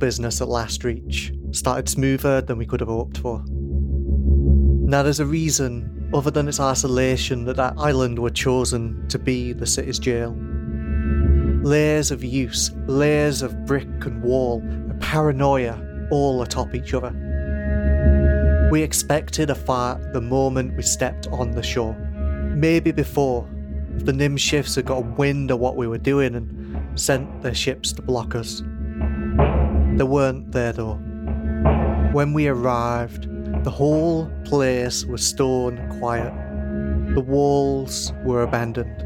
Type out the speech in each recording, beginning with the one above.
business at Last Reach started smoother than we could have hoped for. Now, there's a reason, other than its isolation, that that island were chosen to be the city's jail. Layers of use, layers of brick and wall, and paranoia all atop each other. We expected a fight the moment we stepped on the shore. Maybe before, if the Nim shifts had got wind of what we were doing and sent their ships to block us. They weren't there though. When we arrived, the whole place was stone quiet. The walls were abandoned.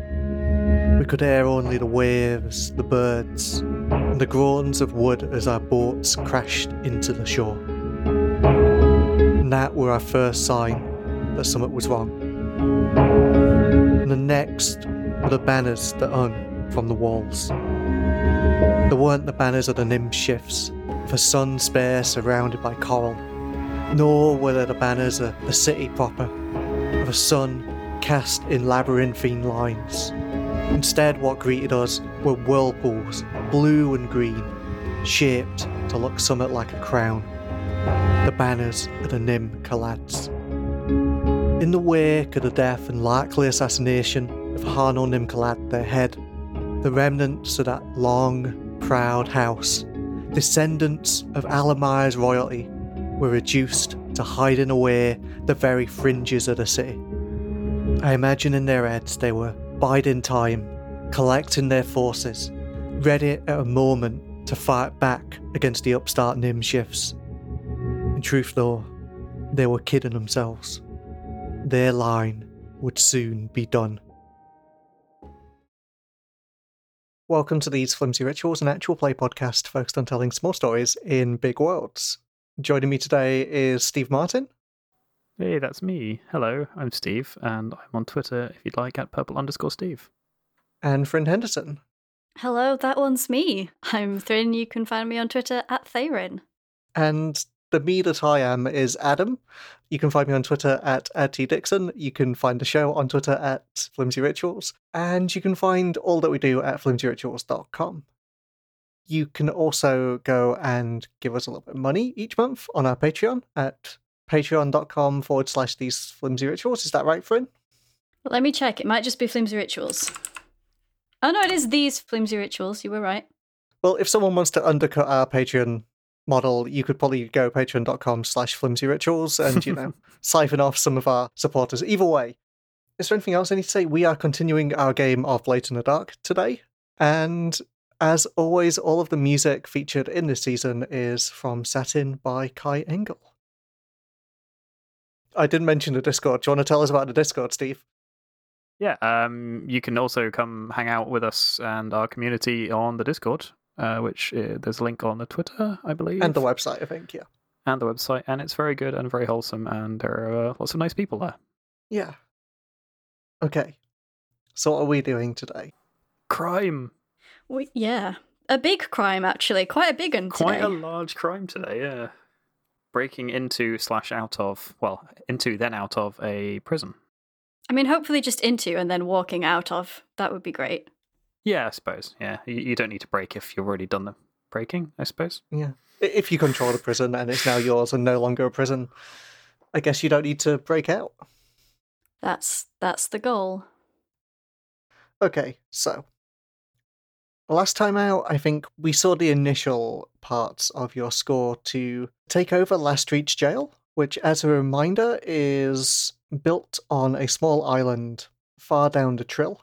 We could hear only the waves, the birds, and the groans of wood as our boats crashed into the shore. And that were our first sign that something was wrong. And the next were the banners that hung from the walls. They weren't the banners of the Nim shifts, for sun spare surrounded by coral, nor were they the banners of the city proper, of a sun cast in labyrinthine lines. Instead, what greeted us were whirlpools, blue and green, shaped to look somewhat like a crown. The banners of the Nim Kalads. In the wake of the death and likely assassination of Harno Nim Kalad, their head, the remnants of that long, proud house, descendants of Alamir's royalty, were reduced to hiding away the very fringes of the city. I imagine in their heads they were biding time, collecting their forces, ready at a moment to fight back against the upstart Nim shifts. In truth, though, they were kidding themselves. Their line would soon be done. Welcome to these Flimsy Rituals, an actual play podcast focused on telling small stories in big worlds. Joining me today is Steve Martin. Hey, that's me. Hello, I'm Steve, and I'm on Twitter if you'd like at purple underscore Steve. And Thrin Henderson. Hello, that one's me. I'm Thrin. You can find me on Twitter at Thayrin. And the me that I am is Adam. You can find me on Twitter at, at T Dixon. You can find the show on Twitter at Flimsy Rituals. And you can find all that we do at flimsyrituals.com. You can also go and give us a little bit of money each month on our Patreon at patreon.com forward slash these flimsy rituals. Is that right, Thrin? Let me check. It might just be Flimsy Rituals. Oh no, it is these Flimsy Rituals. You were right. Well, if someone wants to undercut our Patreon model, you could probably go patreon.com slash flimsy rituals and, you know, siphon off some of our supporters. Either way, is there anything else I need to say? We are continuing our game of Blades in the Dark today. And as always, all of the music featured in this season is from Satin by Kai Engel. I didn't mention the Discord. Do you want to tell us about the Discord, Steve? Yeah, um, you can also come hang out with us and our community on the Discord, uh, which uh, there's a link on the Twitter, I believe, And the website, I think, yeah. and the website, and it's very good and very wholesome, and there are uh, lots of nice people there. Yeah. Okay. So what are we doing today? Crime, We, yeah. A big crime, actually. Quite a big one today. quite a large crime today. Yeah, breaking into slash out of well, into then out of a prison. I mean, hopefully just into and then walking out of. That would be great. Yeah, I suppose. Yeah, you, you don't need to break if you've already done the breaking. I suppose. Yeah. If you control the prison and it's now yours and no longer a prison, I guess you don't need to break out. That's that's the goal. Okay, so last time out, I think we saw the initial parts of your score to take over Last Reach Jail, which, as a reminder, is built on a small island far down the Trill.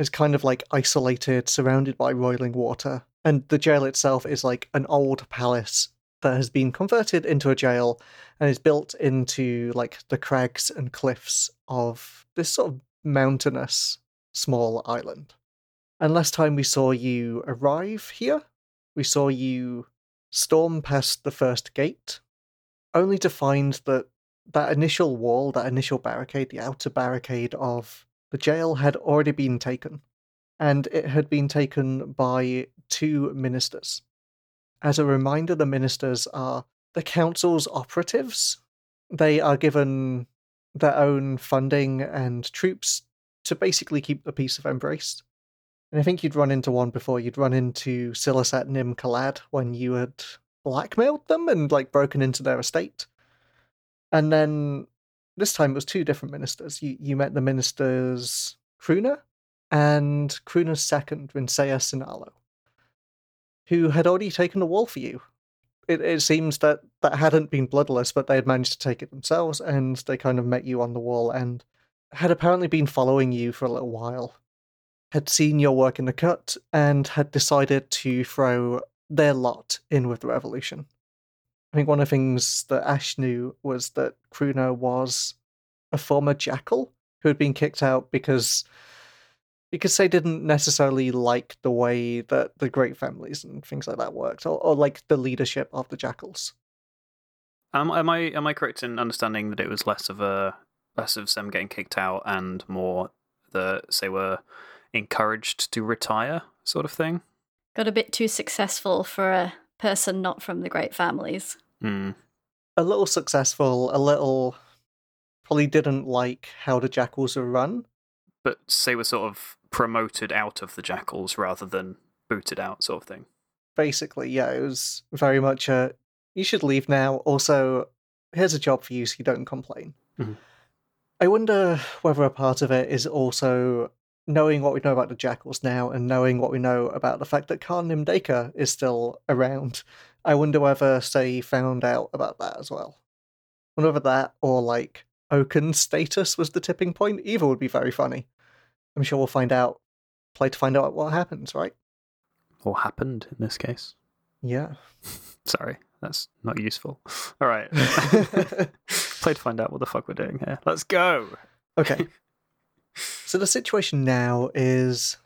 It's kind of like isolated, surrounded by roiling water, and the jail itself is like an old palace that has been converted into a jail and is built into like the crags and cliffs of this sort of mountainous small island. And last time we saw you arrive here, we saw you storm past the first gate, only to find that that initial wall, that initial barricade, the outer barricade of the jail had already been taken. And it had been taken by two ministers. As a reminder, the ministers are the council's operatives. They are given their own funding and troops to basically keep the peace of Embrace. And I think you'd run into one before. You'd run into Silaset Nim Kalad when you had blackmailed them and like broken into their estate. And then this time it was two different ministers. You you met the ministers Kruna and Kruna's second, Rinsea Sinalo, who had already taken the wall for you. It, it seems that that hadn't been bloodless, but they had managed to take it themselves, and they kind of met you on the wall and had apparently been following you for a little while. Had seen your work in the cut and had decided to throw their lot in with the revolution. I think one of the things that Ash knew was that Kruna was a former jackal who had been kicked out because because they didn't necessarily like the way that the great families and things like that worked, or, or like the leadership of the jackals. Um, am I am I correct in understanding that it was less of a less of them getting kicked out and more that they were encouraged to retire, sort of thing? Got a bit too successful for a person not from the great families. Hmm. A little successful, a little probably didn't like how the jackals were run. But they were sort of promoted out of the jackals rather than booted out, sort of thing. Basically, yeah, it was very much a you should leave now. Also, here's a job for you so you don't complain. Mhm. I wonder whether a part of it is also knowing what we know about the jackals now and knowing what we know about the fact that Khan Nimdeka is still around. I wonder whether say found out about that as well. I wonder whether that or like Oaken's status was the tipping point. Either would be very funny. I'm sure we'll find out. Play to find out what happens, right? Or happened in this case. Yeah. Sorry, that's not useful. All right. Play to find out what the fuck we're doing here. Let's go. Okay. So the situation now is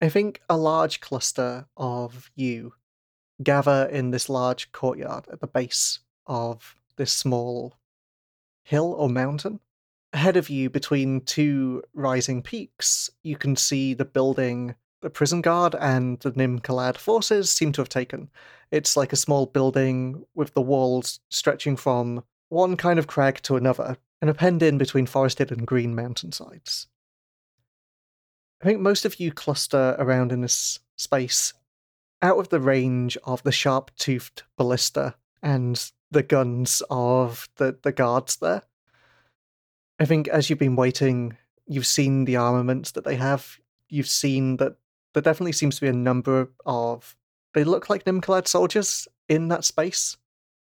I think a large cluster of you gather in this large courtyard at the base of this small hill or mountain. Ahead of you, between two rising peaks, you can see the building the prison guard and the Nim Kalad forces seem to have taken. It's like a small building with the walls stretching from one kind of crag to another, and are penned in between forested and green mountainsides. I think most of you cluster around in this space out of the range of the sharp toothed ballista and the guns of the, the guards there. I think as you've been waiting, you've seen the armaments that they have. You've seen that there definitely seems to be a number of. They look like Nimkalad soldiers in that space.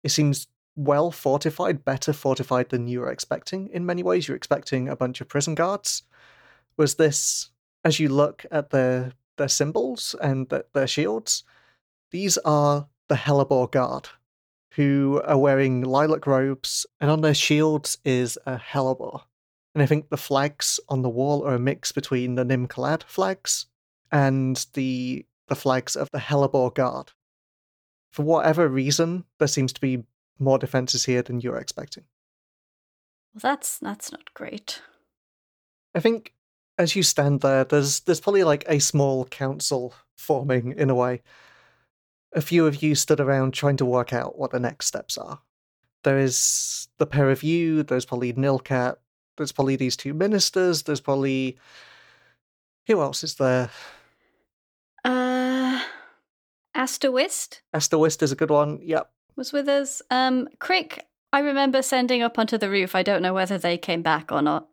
It seems well fortified, better fortified than you were expecting in many ways. You're expecting a bunch of prison guards. Was this, as you look at their, their symbols and the, their shields, these are the Hellebore Guard, who are wearing lilac robes, and on their shields is a Hellebore. And I think the flags on the wall are a mix between the Nimkalad flags and the the flags of the Hellebore Guard. For whatever reason, there seems to be more defenses here than you're expecting. Well, that's that's not great. I think as you stand there, there's there's probably like a small council forming in a way. A few of you stood around trying to work out what the next steps are. There is the pair of you, there's probably Nilcat, there's probably these two ministers, there's probably who else is there? Uh, Asterwist Asterwist is a good one. Yep. Was with us. Um, Crick, I remember sending up onto the roof. I don't know whether they came back or not.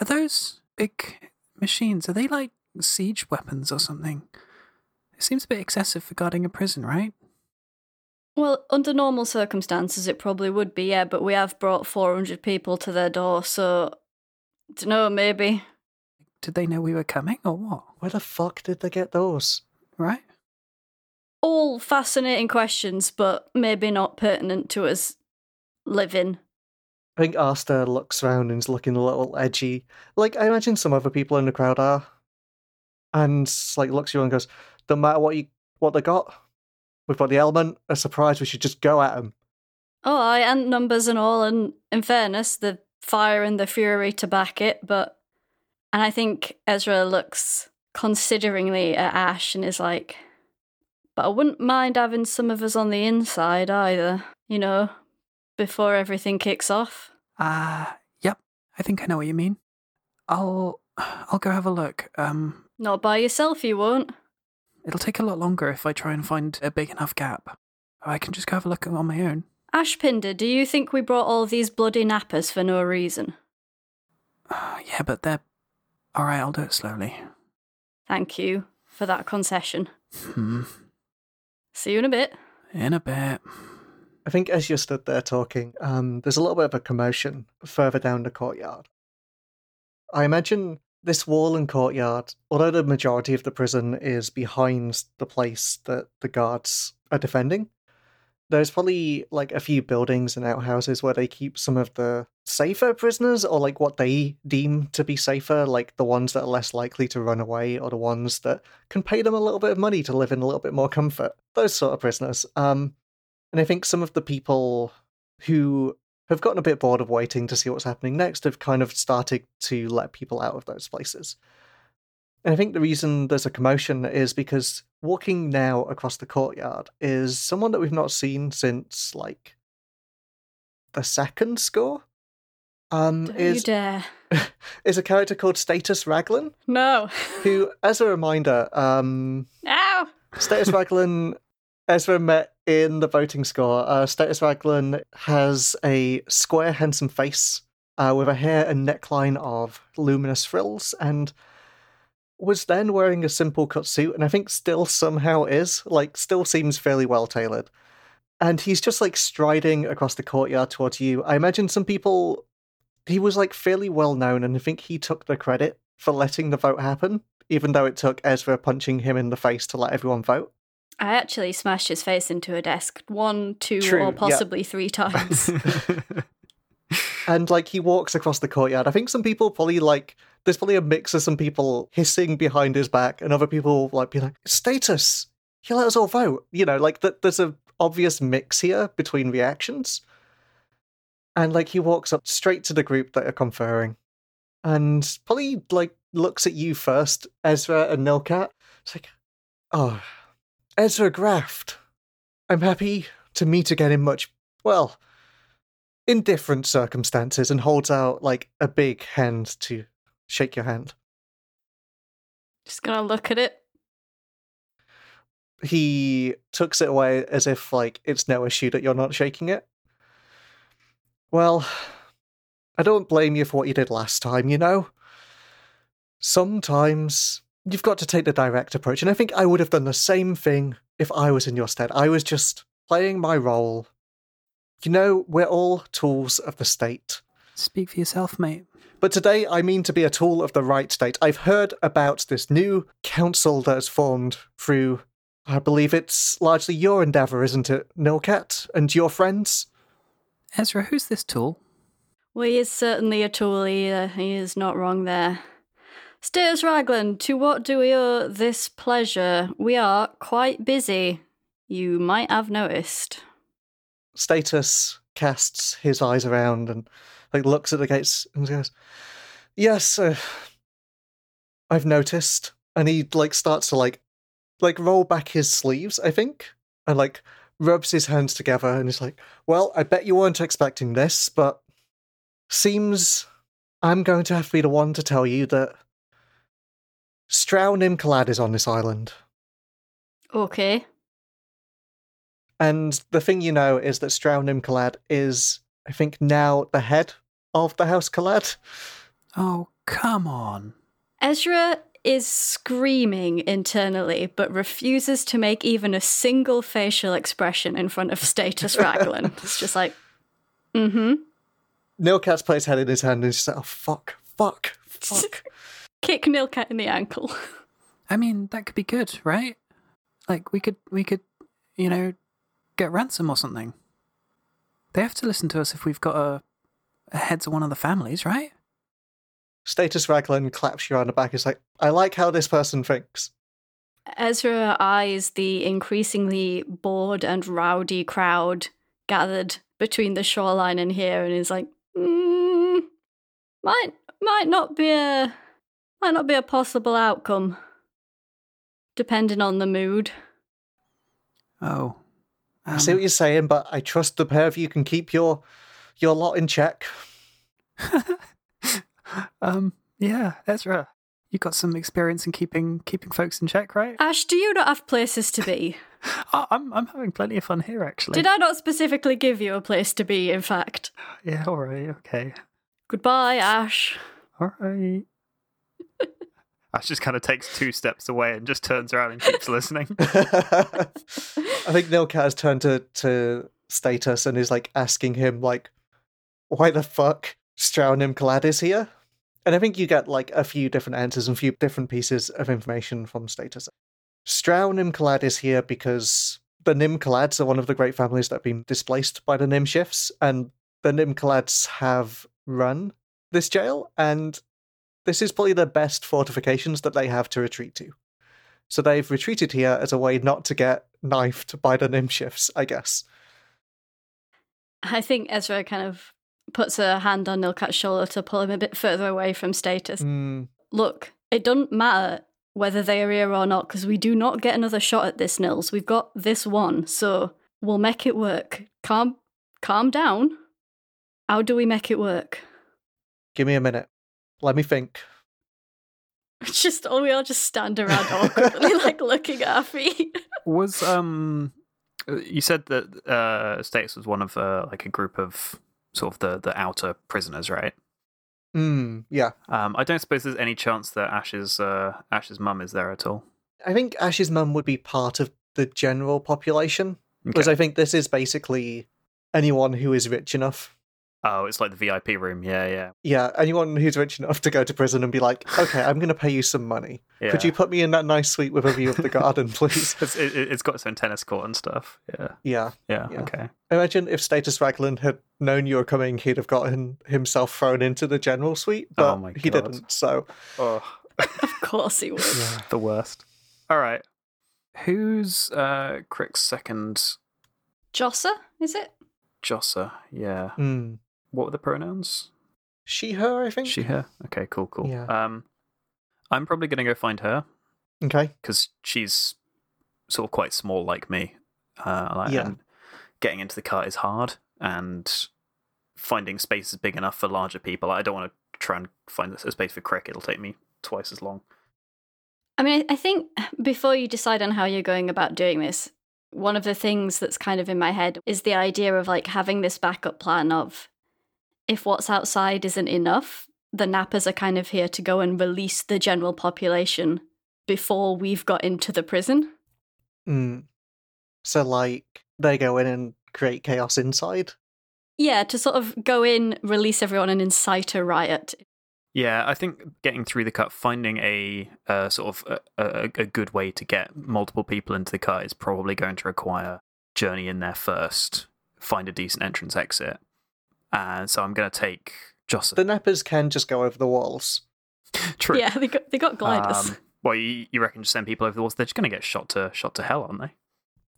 Are those big machines? Are they like siege weapons or something? It seems a bit excessive for guarding a prison, right? Well, under normal circumstances, it probably would be, yeah, but we have brought 400 people to their door, so. don't know, maybe. Did they know we were coming or what? Where the fuck did they get those? Right? All fascinating questions, but maybe not pertinent to us living. I think Asta looks around and is looking a little edgy. Like I imagine some other people in the crowd are. And like looks at you and goes, Don't matter what you what they got. We've got the element, a surprise, we should just go at them. Oh, I and numbers and all, and in fairness, the fire and the fury to back it, but. And I think Ezra looks consideringly at Ash and is like, but I wouldn't mind having some of us on the inside either, you know, before everything kicks off. Uh, yep. I think I know what you mean. I'll I'll go have a look. Um, Not by yourself, you won't. it'll take a lot longer if I try and find a big enough gap. I can just go have a look on my own. Ashpinder, do you think we brought all these bloody nappers for no reason? Uh, yeah, but they're. Alright, I'll do it slowly. Thank you for that concession. Hmm. See you in a bit. In a bit. I think as you stood there talking, um, there's a little bit of a commotion further down the courtyard. I imagine this wall and courtyard, although the majority of the prison is behind the place that the guards are defending, there's probably like a few buildings and outhouses where they keep some of the safer prisoners, or like what they deem to be safer, like the ones that are less likely to run away, or the ones that can pay them a little bit of money to live in a little bit more comfort. Those sort of prisoners. Um, and I think some of the people who have gotten a bit bored of waiting to see what's happening next have kind of started to let people out of those places. And I think the reason there's a commotion is because walking now across the courtyard is someone that we've not seen since like the second score. Um, Don't you is dare. is a character called Status Raglan, No. who, as a reminder, um! Status Raglan, Ezra met in the voting score. Uh, Status Raglan has a square, handsome face uh, with a hair and neckline of luminous frills, and was then wearing a simple cut suit, and I think still somehow is like still seems fairly well tailored. And he's just like striding across the courtyard towards you. I imagine some people. He was like fairly well known, and I think he took the credit for letting the vote happen, even though it took Ezra punching him in the face to let everyone vote. I actually smashed his face into a desk one, two, True, or yeah. possibly three times. and like he walks across the courtyard. I think some people probably like there's probably a mix of some people hissing behind his back and other people like be like, status, he let us all vote. You know, like that there's a obvious mix here between reactions. And like he walks up straight to the group that are conferring and probably like looks at you first, Ezra and Nilcat. It's like, oh, Ezra Graft. I'm happy to meet again in much, well, in different circumstances and holds out like a big hand to shake your hand. Just gonna look at it. He tucks it away as if like it's no issue that you're not shaking it. Well, I don't blame you for what you did last time, you know? Sometimes you've got to take the direct approach, and I think I would have done the same thing if I was in your stead. I was just playing my role. You know, we're all tools of the state. Speak for yourself, mate. But today I mean to be a tool of the right state. I've heard about this new council that has formed through, I believe it's largely your endeavour, isn't it, Nilcat, and your friends? Ezra, who's this tool? Well, he is certainly a tool. He, uh, he is not wrong there. Status Raglan, to what do we owe this pleasure? We are quite busy. You might have noticed. Status casts his eyes around and like looks at the gates and goes, "Yes, uh, I've noticed." And he like starts to like like roll back his sleeves, I think, and like rubs his hands together and he's like, "Well, I bet you weren't expecting this, but seems I'm going to have to be the one to tell you that Strau Nimkalad is on this island." Okay. And the thing you know is that Strau Nimkalad is, I think, now the head of the House Kalad. Oh, come on. Ezra is screaming internally, but refuses to make even a single facial expression in front of Status Raglan. it's just like, mm hmm. Nilcat's put his head in his hand and he's just like, oh, fuck, fuck, fuck. Kick Nilcat in the ankle. I mean, that could be good, right? Like we could we could, you know, get ransom or something. They have to listen to us if we've got a, a heads of one of the families, right? Status Raglan claps you on the back. He's like, I like how this person thinks. Ezra eyes the increasingly bored and rowdy crowd gathered between the shoreline and here and is like, mm, might might not be a might not be a possible outcome. Depending on the mood. Oh. I see what you're saying, but I trust the pair of you can keep your your lot in check. um, Yeah, Ezra, you got some experience in keeping keeping folks in check, right? Ash, do you not have places to be? I- I'm I'm having plenty of fun here, actually. Did I not specifically give you a place to be, in fact? Yeah, all right, okay, Goodbye, Ash. all right. Ash just kind of takes two steps away and just turns around and keeps listening. I think Nilcat has turned to, to Status and is like asking him like, why the fuck Strau Nim Kalad is here? And I think you get like a few different answers and a few different pieces of information from Status. Strau Nim Kalad is here because the Nim Kalads are one of the great families that have been displaced by the Nim shifts, and the Nim Kalads have run this jail, and this is probably the best fortifications that they have to retreat to. So they've retreated here as a way not to get knifed by the Nim shifts, I guess. I think Ezra kind of puts a hand on Nilcat's shoulder to pull him a bit further away from status. Mm, Look, it doesn't matter whether they are here or not because we do not get another shot at this, Nils. We've got this one, so we'll make it work. Calm, calm down. How do we make it work? give me a minute. Let me think. It's just, oh, we all just stand around awkwardly, like looking at our feet. Was um, you said that uh, Status was one of uh, like a group of sort of the the outer prisoners, right? Mm, yeah. Um, I don't suppose there's any chance that Ash's uh, Ash's mum is there at all. I think Ash's mum would be part of the general population because Okay. I think this is basically anyone who is rich enough. Oh, it's like the VIP room. Yeah, yeah. Yeah, anyone who's rich enough to go to prison and be like, okay, I'm going to pay you some money. yeah. Could you put me in that nice suite with a view of the garden, please? It's, it, it's got its own tennis court and stuff. Yeah, Yeah. yeah. Yeah. Okay. Imagine if Status Raglan had known you were coming, he'd have gotten himself thrown into the general suite, but Oh my he didn't. So, Oh, of course he would. the worst. All right. Who's uh Crick's second Josser, is it? Josser? Yeah. mm. What were the pronouns? she, her, I think. She, her. Okay, cool, cool. Yeah. Um, I'm probably gonna go find her Okay. because she's sort of quite small like me. Uh, like, Yeah. and getting into the car is hard, and finding space is big enough for larger people. I don't want to try and find a space for Crick. It'll take me twice as long. I mean, I think before you decide on how you're going about doing this, one of the things that's kind of in my head is the idea of like having this backup plan of if what's outside isn't enough, the nappers are kind of here to go and release the general population before we've got into the prison. Mm. So, like, they go in and create chaos inside. Yeah, to sort of go in, release everyone, and incite a riot. Yeah, I think getting through the cut, finding a uh, sort of a, a, a good way to get multiple people into the cut is probably going to require journey in there first, find a decent entrance exit, and so I'm going to take Jocelyn. The nappers can just go over the walls. True. Yeah, they got they got gliders. Um, well, you, you reckon just send people over the walls? They're just going to get shot to shot to hell, aren't they?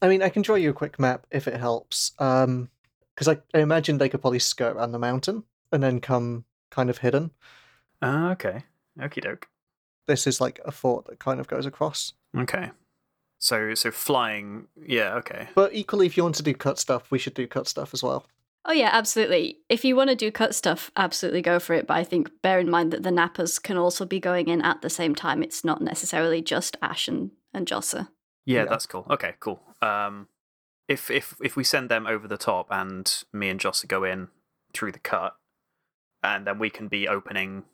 I mean, I can draw you a quick map if it helps. Um, because I, I imagine they could probably skirt around the mountain and then come kind of hidden. Uh, okay. Okie doke. This is like a fort that kind of goes across. Okay. So so flying. Yeah. Okay. But equally, if you want to do cut stuff, we should do cut stuff as well. Oh yeah, absolutely. If you want to do cut stuff, absolutely go for it. But I think bear in mind that the nappers can also be going in at the same time. It's not necessarily just Ash and, and Josser. Yeah, Yeah. that's cool. Okay, cool. Um, if if if we send them over the top and me and Jossa go in through the cut, and then we can be opening,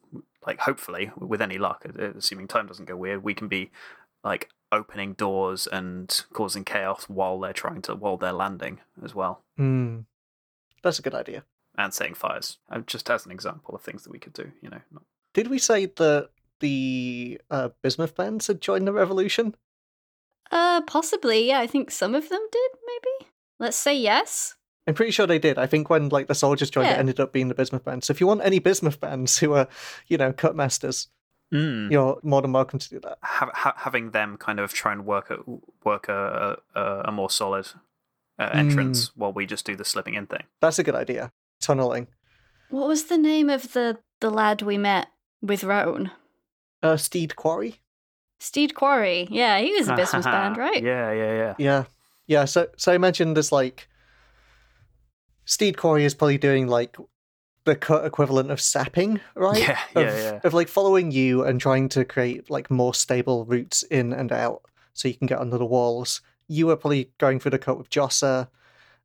like hopefully with any luck, uh, assuming time doesn't go weird, we can be like opening doors and causing chaos while they're trying to while they're landing as well, Hmm. That's a good idea. and setting fires. Just as an example of things that we could do, you know. not- Did we say that the uh, bismuth bands had joined the revolution? Uh, possibly. Yeah, I think some of them did. Maybe. Let's say yes. I'm pretty sure they did. I think when like the soldiers joined, Yeah. it ended up being the bismuth bands. So if you want any bismuth bands who are, you know, cut masters, Mm. you're more than welcome to do that. ha- ha- having them kind of try and work a work a a, a more solid uh, entrance while we just do the slipping in thing. That's a good idea. Tunneling. What was the name of the the lad we met with Roan? Uh, Steed Quarry. Steed Quarry. Yeah, he was a business band, right? Yeah, yeah, yeah. Yeah, yeah. So, so I imagine there's like Steed Quarry is probably doing like the cut equivalent of sapping, right? Yeah, of, yeah, yeah. Of like following you and trying to create like more stable routes in and out so you can get under the walls. You are probably going through the cut with Jossa,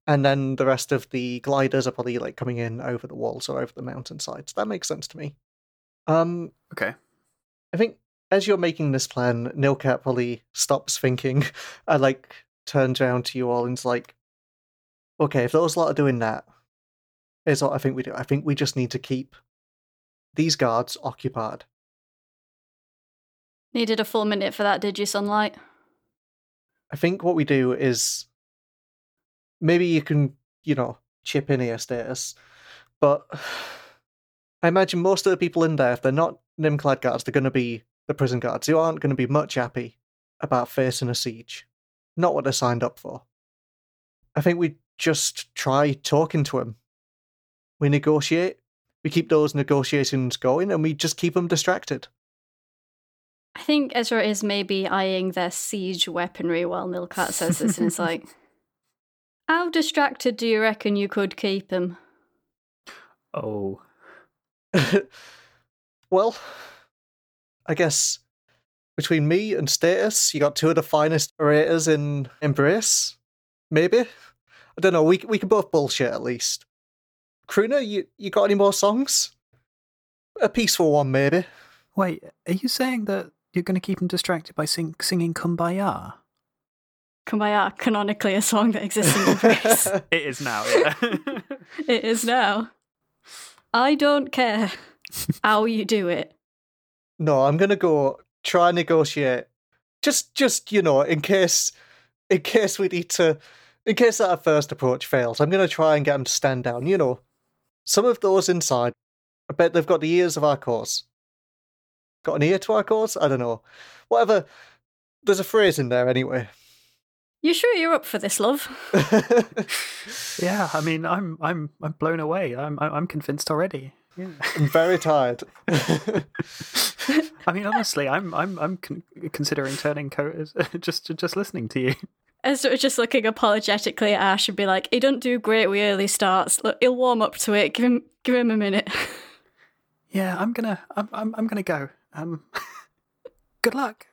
and then the rest of the gliders are probably like coming in over the walls or over the mountainsides. That makes sense to me. Um, Okay. I think as you're making this plan, Nilcat probably stops thinking and like turns around to you all and's like, okay, if those lot are doing that, here's what I think we do. I think we just need to keep these guards occupied. Needed a full minute for that, did you, Sunlight? I think what we do is maybe you can, you know, chip in here status, but I imagine most of the people in there, if they're not Nimkalad guards, they're going to be the prison guards who aren't going to be much happy about facing a siege. Not what they're signed up for. I think we just try talking to them. We negotiate, we keep those negotiations going, and we just keep them distracted. I think Ezra is maybe eyeing their siege weaponry while Nilcat says this, and it's like, how distracted do you reckon you could keep him? Oh. well, I guess between me and Status, you got two of the finest orators in Embrace. Maybe I don't know. We we can both bullshit at least. Kruna, you you got any more songs? A peaceful one, maybe. Wait, are you saying that you're going to keep him distracted by sing- singing Kumbaya? Kumbaya, canonically a song that exists in Embrace. It is now, yeah. it is now. I don't care how you do it. no, I'm gonna go try and negotiate. Just just you know, in case in case we need to, in case that first approach fails, I'm gonna try and get them to stand down. You know, some of those inside, I bet they've got the ears of our cause. Got an ear to our cause? I don't know. Whatever. There's a phrase in there anyway. You sure you're up for this, love? yeah, I mean, I'm I'm I'm blown away. I'm I'm I'm convinced already. Yeah. I'm very tired. I mean, honestly, I'm I'm I'm con- considering turning coat just just listening to you. Ezra of just looking apologetically at Ash and be like, he don't do great with early starts. Look, he'll warm up to it. Give him give him a minute. Yeah, I'm gonna I'm I'm, I'm gonna go. Um, good luck.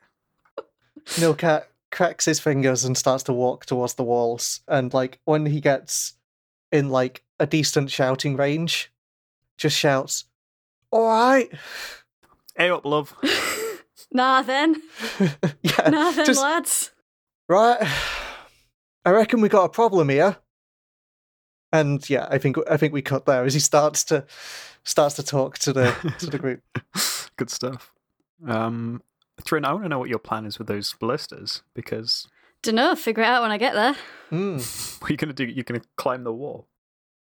Nilcat cracks his fingers and starts to walk towards the walls. And like when he gets in like a decent shouting range, just shouts, Alright. Hey up, love. nah then. yeah. Nah then, just, lads. right. I reckon we got a problem here. And yeah, I think I think we cut there as he starts to starts to talk to the to the group. Good stuff. Um, Thrin, I want to know what your plan is with those ballistas because Dunno, figure it out when I get there. Hmm. what are you gonna do? You're gonna climb the wall.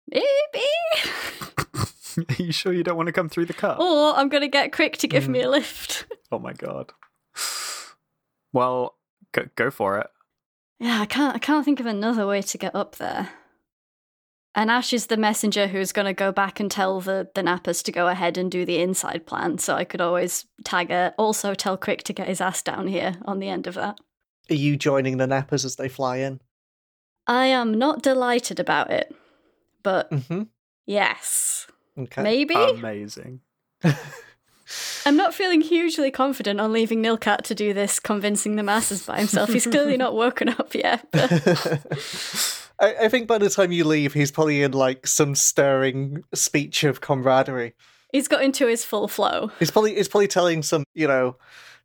Maybe. are you sure you don't want to come through the cut? Or I'm gonna get Crick to give me Mm. a lift. Oh my god. Well, go go for it. Yeah, I can't I can't think of another way to get up there. And Ash is the messenger who's going to go back and tell the, the Nappers to go ahead and do the inside plan, so I could always tag her. Also, tell Crick to get his ass down here on the end of that. Are you joining the nappers as they fly in? I am not delighted about it, but Mm-hmm. yes. Okay. Maybe? Amazing. I'm not feeling hugely confident on leaving Nilcat to do this convincing the masses by himself. He's clearly not woken up yet. But I, I think by the time you leave, he's probably in like some stirring speech of camaraderie. he's got into his full flow. He's probably he's probably telling some, you know,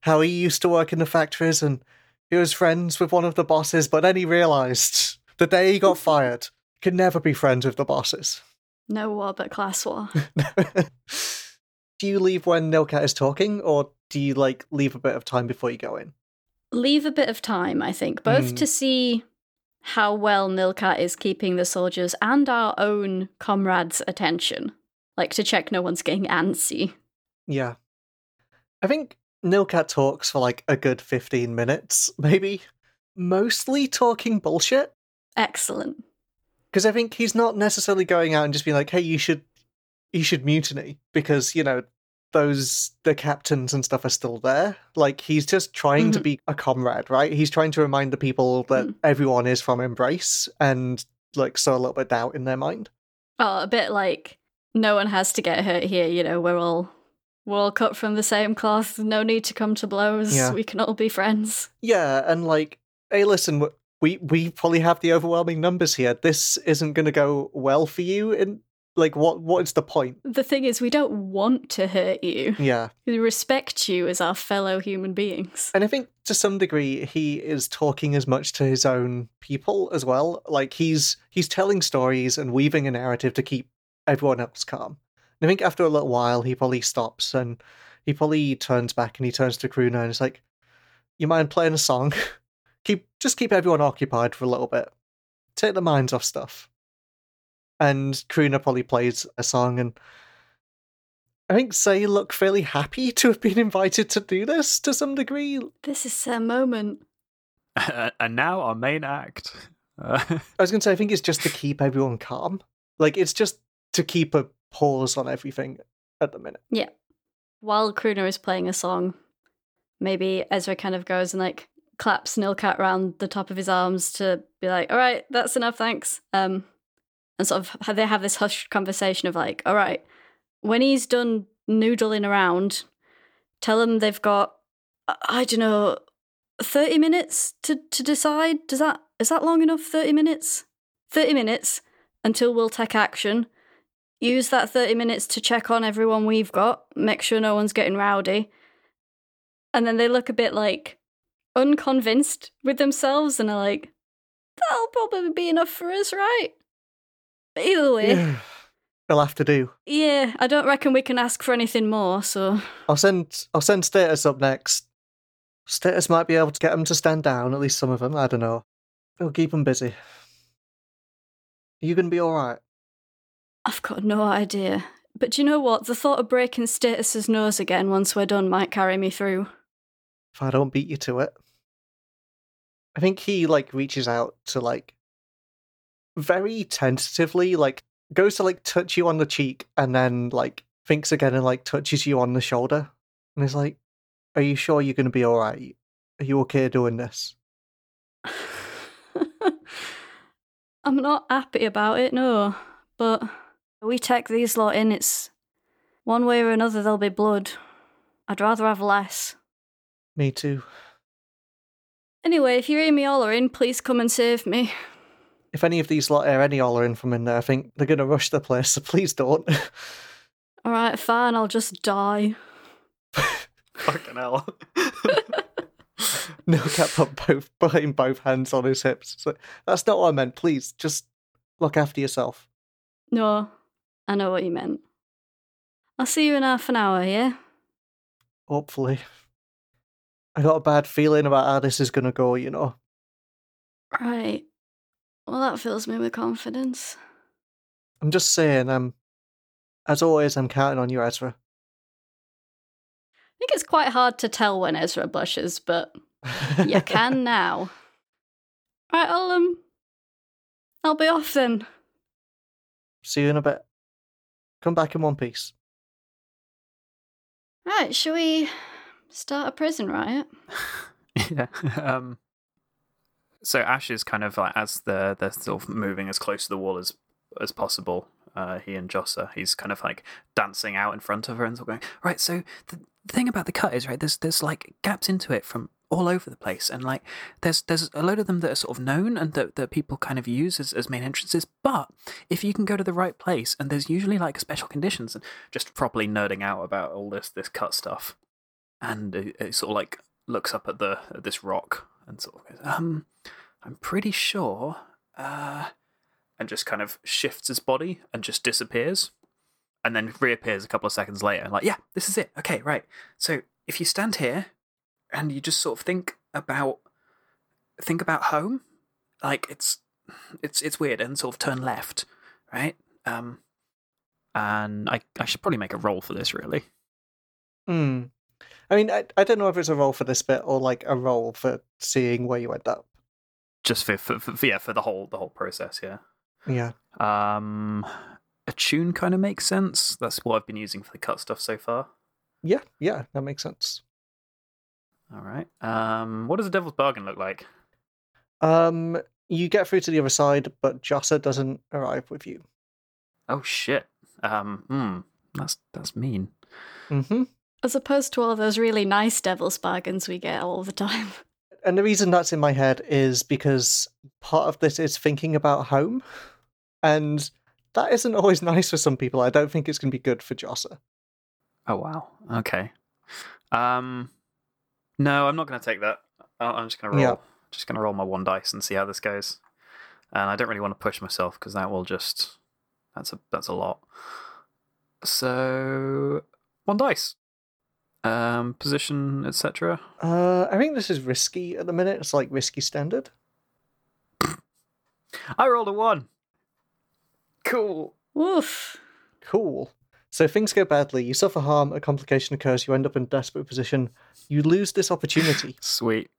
how he used to work in the factories and he was friends with one of the bosses, but then he realized the day he got fired, he could never be friends with the bosses. No war but class war. do you leave when Nilcat is talking, or do you like leave a bit of time before you go in? leave a bit of time, I think, both Mm. to see how well Nilcat is keeping the soldiers and our own comrades' attention. Like to check no one's getting antsy. Yeah. I think Nilcat talks for like a good 15 minutes, maybe. Mostly talking bullshit. Excellent. Because I think he's not necessarily going out and just being like, hey, you should you should mutiny because, you know, those the captains and stuff are still there. Like he's just trying to Mhm. be a comrade, right? He's trying to remind the people that Mm. everyone is from Embrace and like sow a little bit doubt in their mind. Oh, a bit like no one has to get hurt here. You know, we're all we're all cut from the same cloth. No need to come to blows. Yeah. We can all be friends. Yeah, and like, hey, listen, we we probably have the overwhelming numbers here. This isn't going to go well for you. And like, what what is the point? The thing is, we don't want to hurt you. Yeah, We respect you as our fellow human beings. and I think to some degree he is talking as much to his own people as well. Like he's he's telling stories and weaving a narrative to keep everyone else calm. And I think after a little while he probably stops and he probably turns back and he turns to Kruna and is like, "You mind playing a song? keep just keep everyone occupied for a little bit. Take their minds off stuff." And Kruna probably plays a song and. I think Say look fairly happy to have been invited to do this to some degree. This is their moment. and now our main act. I was going to say, I think it's just to keep everyone calm. Like, it's just to keep a pause on everything at the minute. Yeah. While Kruna is playing a song, maybe Ezra kind of goes and like claps Nilcat round the top of his arms to be like, "All right, that's enough, thanks." Um, and sort of they have this hushed conversation of like, "All right, when he's done noodling around, tell him they've got, I- I don't know, thirty minutes to to decide. Does that is that long enough? Thirty minutes, thirty minutes until we'll take action." use that 30 minutes to check on everyone we've got, make sure no one's getting rowdy. And then they look a bit like unconvinced with themselves and are like, that'll probably be enough for us, right? Either way, yeah. Yeah. They'll have to do. Yeah, I don't reckon we can ask for anything more, so I'll send. I'll send Status up next. Status might be able to get them to stand down. At least some of them. I don't know. It'll keep them busy. Are you gonna be all right? I've got no idea. But do you know what? The thought of breaking Status's nose again once we're done might carry me through. If I don't beat you to it. I think he like reaches out to like very tentatively, like goes to like touch you on the cheek and then like thinks again and like touches you on the shoulder. And is like, Are you sure you're gonna be alright? Are you okay doing this? I'm not happy about it, no. But we take these lot in, it's one way or another there'll be blood. I'd rather have less. Me too. Anyway, if you hear me in, please come and save me. If any of these lot hear any hollering from in there, I think they're gonna rush the place, so please don't. Alright, fine, I'll just die. fucking hell. no cap put both putting both hands on his hips. So that's not what I meant. Please, just look after yourself. No, I know what you meant. I'll see you in half an hour, yeah? Hopefully. I got a bad feeling about how this is gonna go, you know. Right. Well, that fills me with confidence. I'm just saying, um as always I'm counting on you, Ezra. I think it's quite hard to tell when Ezra blushes, but you can now. Right, I'll um I'll be off then. See you in a bit. Come back in one piece. Right, shall we start a prison riot? yeah. Um, so Ash is kind of like as they're they're sort of moving as close to the wall as as possible. Uh, he and Jossa, he's kind of like dancing out in front of her and sort of going, Right, so the, the thing about the cut is right. There's there's like gaps into it from all over the place, and like there's there's a load of them that are sort of known and that, that people kind of use as, as main entrances. But if you can go to the right place, and there's usually like special conditions, and just properly nerding out about all this this cut stuff, and it, it sort of like looks up at the at this rock and sort of goes, um, I'm pretty sure, uh, and just kind of shifts his body and just disappears, and then reappears a couple of seconds later, like, yeah, this is it. Okay, right. So if you stand here and you just sort of think about think about home, like it's it's it's weird, and sort of turn left, right? Um, and I I should probably make a roll for this really. Hmm. I mean, I, I don't know if it's a roll for this bit or like a roll for seeing where you end up. Just for, for, for yeah for the whole the whole process, yeah. Yeah. Um, Attune kind of makes sense. That's what I've been using for the cut stuff so far. Yeah, yeah, that makes sense. All right. Um, what does a devil's bargain look like? Um, you get through to the other side, but Jossa doesn't arrive with you. Oh shit. Um, hmm, that's that's mean. hmm As opposed to all those really nice devil's bargains we get all the time. And the reason that's in my head is because part of this is thinking about home. And that isn't always nice for some people. I don't think it's going to be good for Josser. Oh wow. Okay. Um, no, I'm not going to take that. I- I'm just going to roll. Yeah. Just going to roll my one dice and see how this goes. And I don't really want to push myself because that will just that's a that's a lot. So one dice. Um, position, etc. Uh, I think this is risky at the minute. It's like risky standard. I rolled a one. Cool. Woof. Cool. So things go badly. You suffer harm, a complication occurs, you end up in a desperate position. You lose this opportunity. Sweet.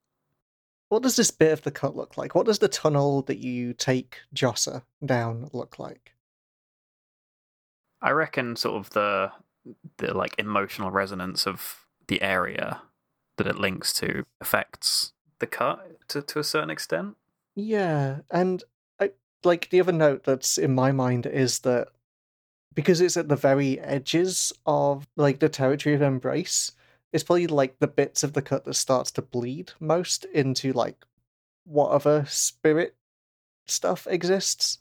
What does this bit of the cut look like? What does the tunnel that you take Josser down look like? I reckon sort of the the like emotional resonance of the area that it links to affects the cut to, to a certain extent. Yeah, and I like the other note that's in my mind is that because it's at the very edges of like the territory of embrace, it's probably like the bits of the cut that starts to bleed most into like what other spirit stuff exists.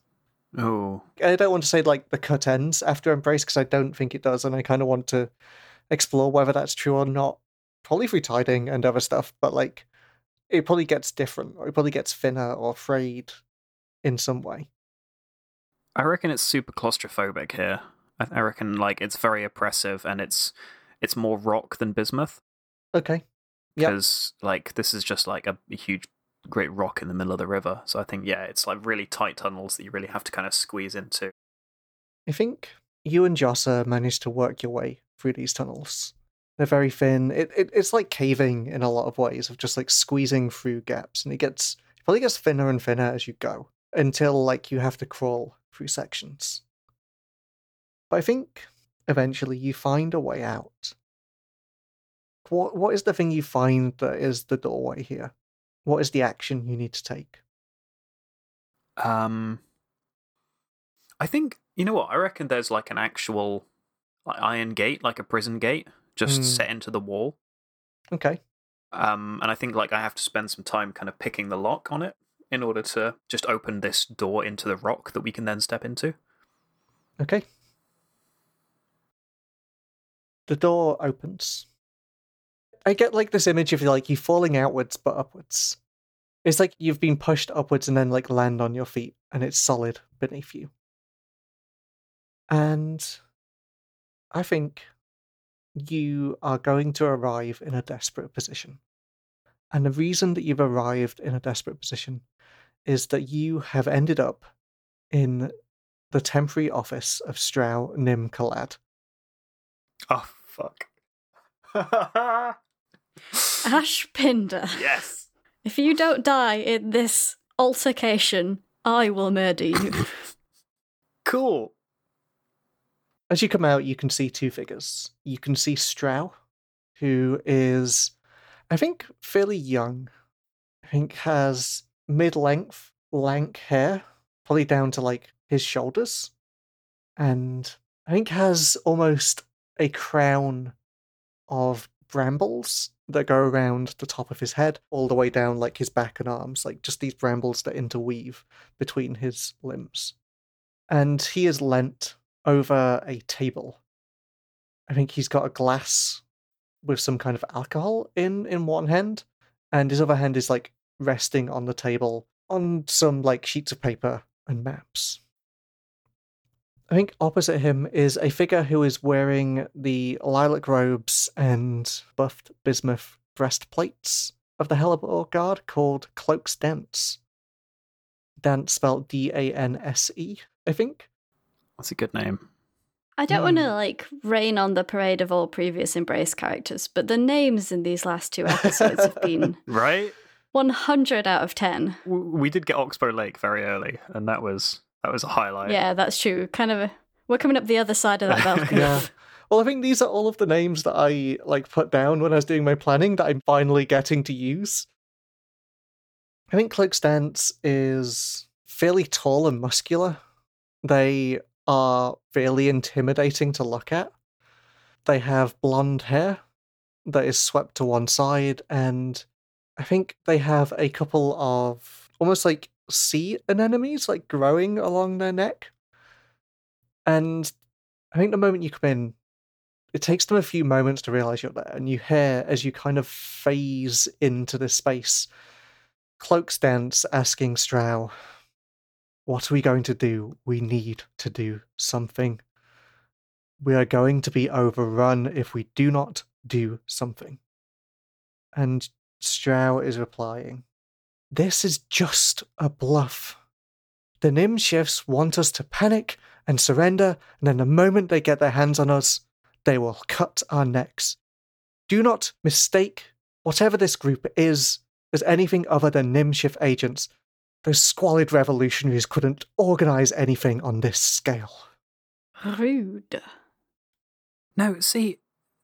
Oh, I don't want to say like the cut ends after Embrace because I don't think it does, and I kind of want to explore whether that's true or not. Probably through tiding and other stuff, but like it probably gets different, or it probably gets thinner or frayed in some way. I reckon it's super claustrophobic here. I, I reckon like it's very oppressive and it's it's more rock than bismuth Okay, Yep. because like this is just like a huge great rock in the middle of the river. So I think yeah, it's like really tight tunnels that you really have to kind of squeeze into. I think you and Josser managed to work your way through these tunnels. They're very thin. It, it it's like caving in a lot of ways of just like squeezing through gaps, and it gets it probably gets thinner and thinner as you go until like you have to crawl through sections. But I think eventually you find a way out. What what is the thing you find that is the doorway here? What is the action you need to take? Um, I think you know what I reckon. There's like an actual like iron gate, like a prison gate, just Hmm. set into the wall. Okay. Um, and I think like I have to spend some time kind of picking the lock on it in order to just open this door into the rock that we can then step into. Okay. The door opens. I get like this image of like you falling outwards but upwards. It's like you've been pushed upwards and then like land on your feet and it's solid beneath you. And I think you are going to arrive in a desperate position. And the reason that you've arrived in a desperate position is that you have ended up in the temporary office of Strau Nim Kalad. Oh fuck! Ashpinder. yes. If you don't die in this altercation, I will murder you. Cool. As you come out, you can see two figures. You can see Strau, who is, I think, fairly young. I think has mid length, lank hair, probably down to like his shoulders. And I think has almost a crown of brambles that go around the top of his head, all the way down like his back and arms, like just these brambles that interweave between his limbs. And he is leant over a table. I think he's got a glass with some kind of alcohol in in one hand, and his other hand is like resting on the table on some like sheets of paper and maps. I think opposite him is a figure who is wearing the lilac robes and buffed bismuth breastplates of the Hellebore Guard called Cloak's Dance. Dance spelled D A N S E, I think. That's a good name. I don't want Hmm. to like rain on the parade of all previous Embrace characters, but the names in these last two episodes have been Right? 100 out of 10. We did get Oxbow Lake very early, and that was that was a highlight. Yeah, that's true. Kind of a, we're coming up the other side of that bell curve. Yeah. Well, I think these are all of the names that I like put down when I was doing my planning that I'm finally getting to use. I think Cloak's Dance is fairly tall and muscular. They are fairly intimidating to look at. They have blonde hair that is swept to one side, and I think they have a couple of almost like sea anemones like growing along their neck. And I think the moment you come in, it takes them a few moments to realize you're there, and you hear as you kind of phase into this space, Cloak's dance asking Strau, What are we going to do? We need to do something. We are going to be overrun if we do not do something. And Strau is replying, This is just a bluff. The Nim shifts want us to panic and surrender, and then the moment they get their hands on us, they will cut our necks. Do not mistake whatever this group is as anything other than Nimshift agents. Those squalid revolutionaries couldn't organize anything on this scale. Rude. No, see,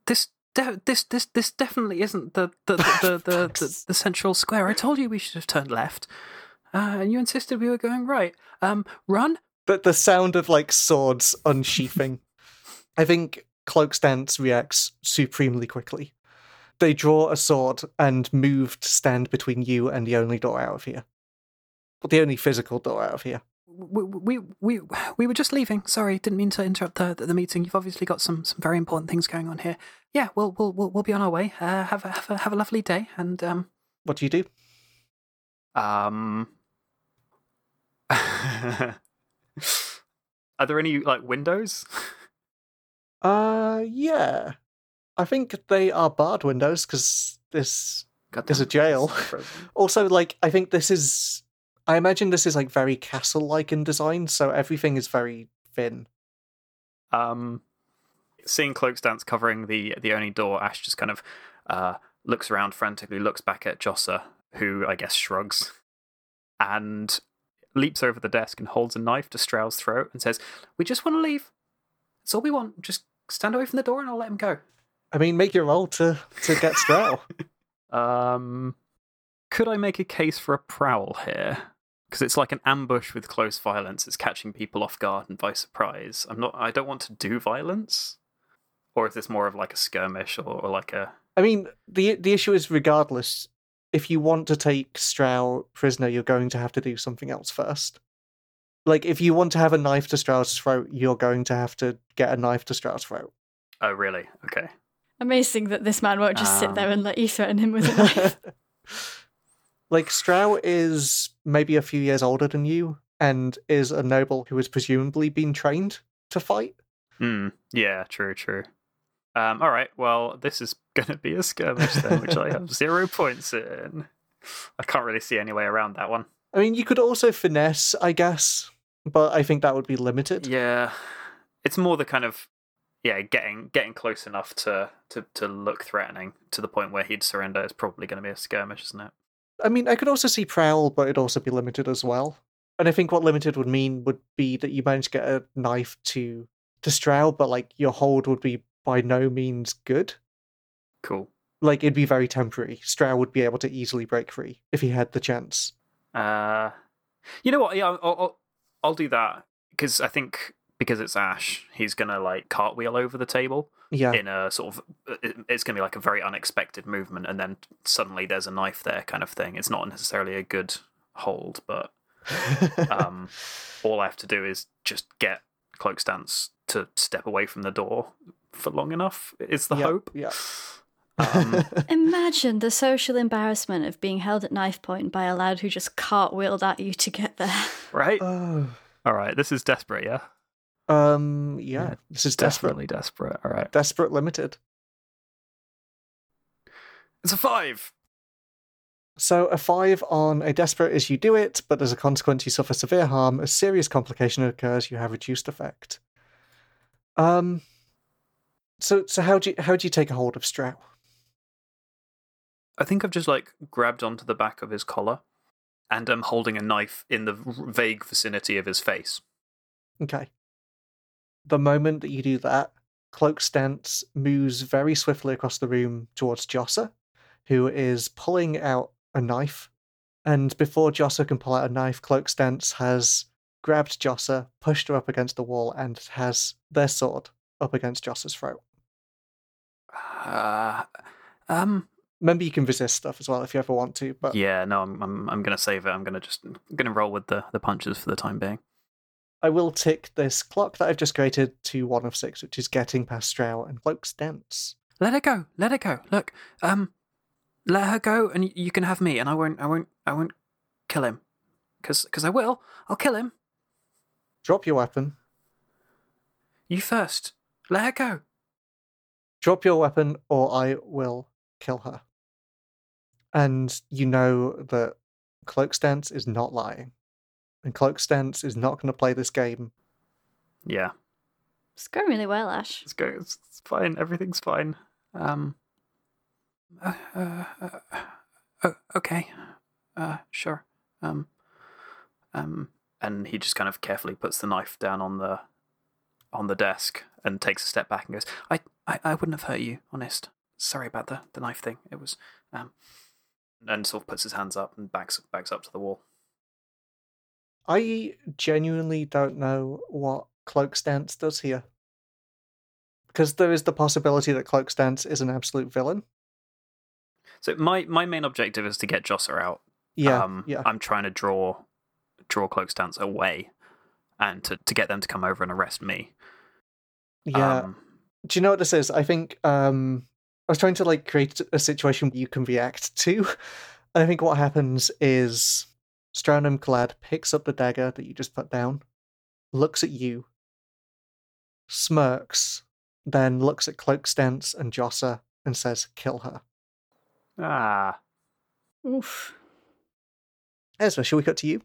this de- this this this definitely isn't the the the the, the, the, the central square. I told you we should have turned left, uh, and you insisted we were going right. Um, run. But the sound of like swords unsheathing. I think Cloak Stance reacts supremely quickly. They draw a sword and move to stand between you and the only door out of here. Well, the only physical door out of here. We, we we we were just leaving. Sorry, didn't mean to interrupt the, the, the meeting. You've obviously got some, some very important things going on here. Yeah, we'll we'll we'll, we'll be on our way. Uh, have a have a have a lovely day, and um. What do you do? Um. Are there any like windows? Uh, yeah. I think they are barred windows because this God There's a jail. also like I think this is. I imagine this is like very castle-like in design, so everything is very thin. Um, seeing Cloak's dance covering the the only door, Ash just kind of uh, looks around frantically, looks back at Jossa, who I guess shrugs, and leaps over the desk and holds a knife to Strau's throat and says, "We just want to leave. That's all we want. Just stand away from the door, and I'll let him go." I mean, make your roll to to get Strau. Um, could I make a case for a prowl here? Because it's like an ambush with close violence. It's catching people off guard and by surprise. I'm not. I don't want to do violence. Or is this more of like a skirmish or, or like a? I mean, the the issue is regardless, if you want to take Strau prisoner, you're going to have to do something else first. Like, if you want to have a knife to Strau's throat, you're going to have to get a knife to Strau's throat. Oh, really? Okay. Amazing that this man won't just sit Um. there and let you threaten him with a knife. like, Strau is maybe a few years older than you and is a noble who has presumably been trained to fight. Hmm. Yeah. True. True. Um. All right. Well, this is going to be a skirmish then, which I have zero points in. I can't really see any way around that one. I mean, you could also finesse, I guess, but I think that would be limited. Yeah, it's more the kind of yeah getting getting close enough to to to look threatening to the point where he'd surrender is probably going to be a skirmish, isn't it? I mean, I could also see Prowl, but it'd also be limited as well. And I think what limited would mean would be that you manage to get a knife to to Stroud, but like your hold would be by no means good. Cool. Like it'd be very temporary. Stroud would be able to easily break free if he had the chance. Uh, you know what? Yeah, I'll I'll, I'll do that because I think because it's Ash, he's gonna like cartwheel over the table Yeah. in a sort of it's gonna be like a very unexpected movement, and then suddenly there's a knife there, kind of thing. It's not necessarily a good hold, but um, all I have to do is just get Cloak Stance to step away from the door for long enough. Is the Yeah, hope? yeah. Um, Imagine the social embarrassment of being held at knife point by a lad who just cartwheeled at you to get there. right. oh. All right. This is desperate. Yeah. Um yeah. This is desperate. Desperate. All right. Desperate limited. It's a five. So a five on a desperate is you do it, but as a consequence you suffer severe harm. A serious complication occurs, you have reduced effect. Um. So so how do you how do you take a hold of Strau? I think I've just like grabbed onto the back of his collar, and I'm holding a knife in the vague vicinity of his face. Okay. The moment that you do that, Cloak Stance moves very swiftly across the room towards Jossa, who is pulling out a knife. And before Jossa can pull out a knife, Cloak Stance has grabbed Jossa, pushed her up against the wall, and has their sword up against Jossa's throat. Uh, um, Remember, you can resist stuff as well if you ever want to, but Yeah, no, I'm I'm, I'm gonna save it. I'm gonna just I'm gonna roll with the, the punches for the time being. I will tick this clock that I've just created to one of six, which is getting past and Cloak's dance. let her go. Let her go. Look, um, let her go, and you can have me, and I won't. I won't. I won't kill him, because because I will. I'll kill him. Drop your weapon. You first. Let her go. Drop your weapon, or I will kill her. And you know that Cloak Stance is not lying. And Cloak Stance is not going to play this game. Yeah, It's going really well, Ash. it's going, It's, it's fine. Everything's fine. Um. Uh, uh, uh, oh, okay. Uh, sure. Um. Um, and he just kind of carefully puts the knife down on the on the desk and takes a step back and goes, I, I, I wouldn't have hurt you. Honest. Sorry about the the knife thing. It was. Um. and sort of puts his hands up and backs backs up to the wall. I genuinely don't know what Cloak's dance does here. Because there is the possibility that Cloak's dance is an absolute villain. So my my main objective is to get Josser out. Yeah, um, yeah. I'm trying to draw draw Cloak Stance away, and to, to get them to come over and arrest me. Yeah. Um, Do you know what this is? I think um I was trying to like create a situation you can react to. And I think what happens is Strau Nim Kalad picks up the dagger that you just put down, looks at you, smirks, then looks at Cloak Stance and Jossa and says, kill her. ah, Oof. Ezra, shall we cut to you?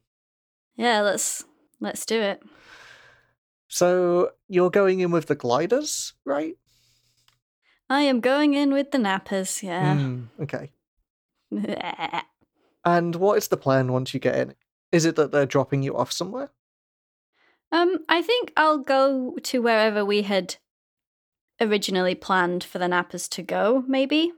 Yeah, let's let's do it. So you're going in with the gliders, right? I am going in with the nappers, yeah. Hmm, okay. And what is the plan once you get in? Is it that they're dropping you off somewhere? um, I think I'll go to wherever we had originally planned for the nappers to go, maybe.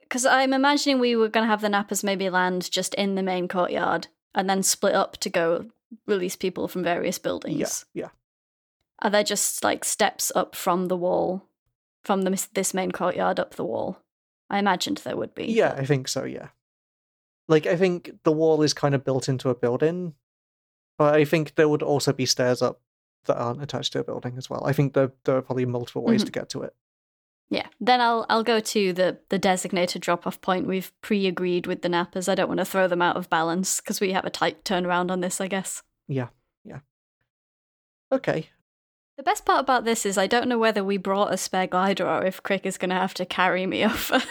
Because I'm imagining we were going to have the nappers maybe land just in the main courtyard and then split up to go release people from various buildings. Yeah, yeah. Are there just like steps up from the wall, from the, this main courtyard up the wall? I imagined there would be. Yeah, I think so, yeah. Like, I think the wall is kind of built into a building, but I think there would also be stairs up that aren't attached to a building as well. I think there, there are probably multiple ways Mhm. to get to it. Yeah. Then I'll I'll go to the the designated drop off point. We've pre agreed with the nappers. I don't want to throw them out of balance because we have a tight turnaround on this. I guess. Yeah, yeah. Okay. The best part about this is I don't know whether we brought a spare glider or if Crick is going to have to carry me over.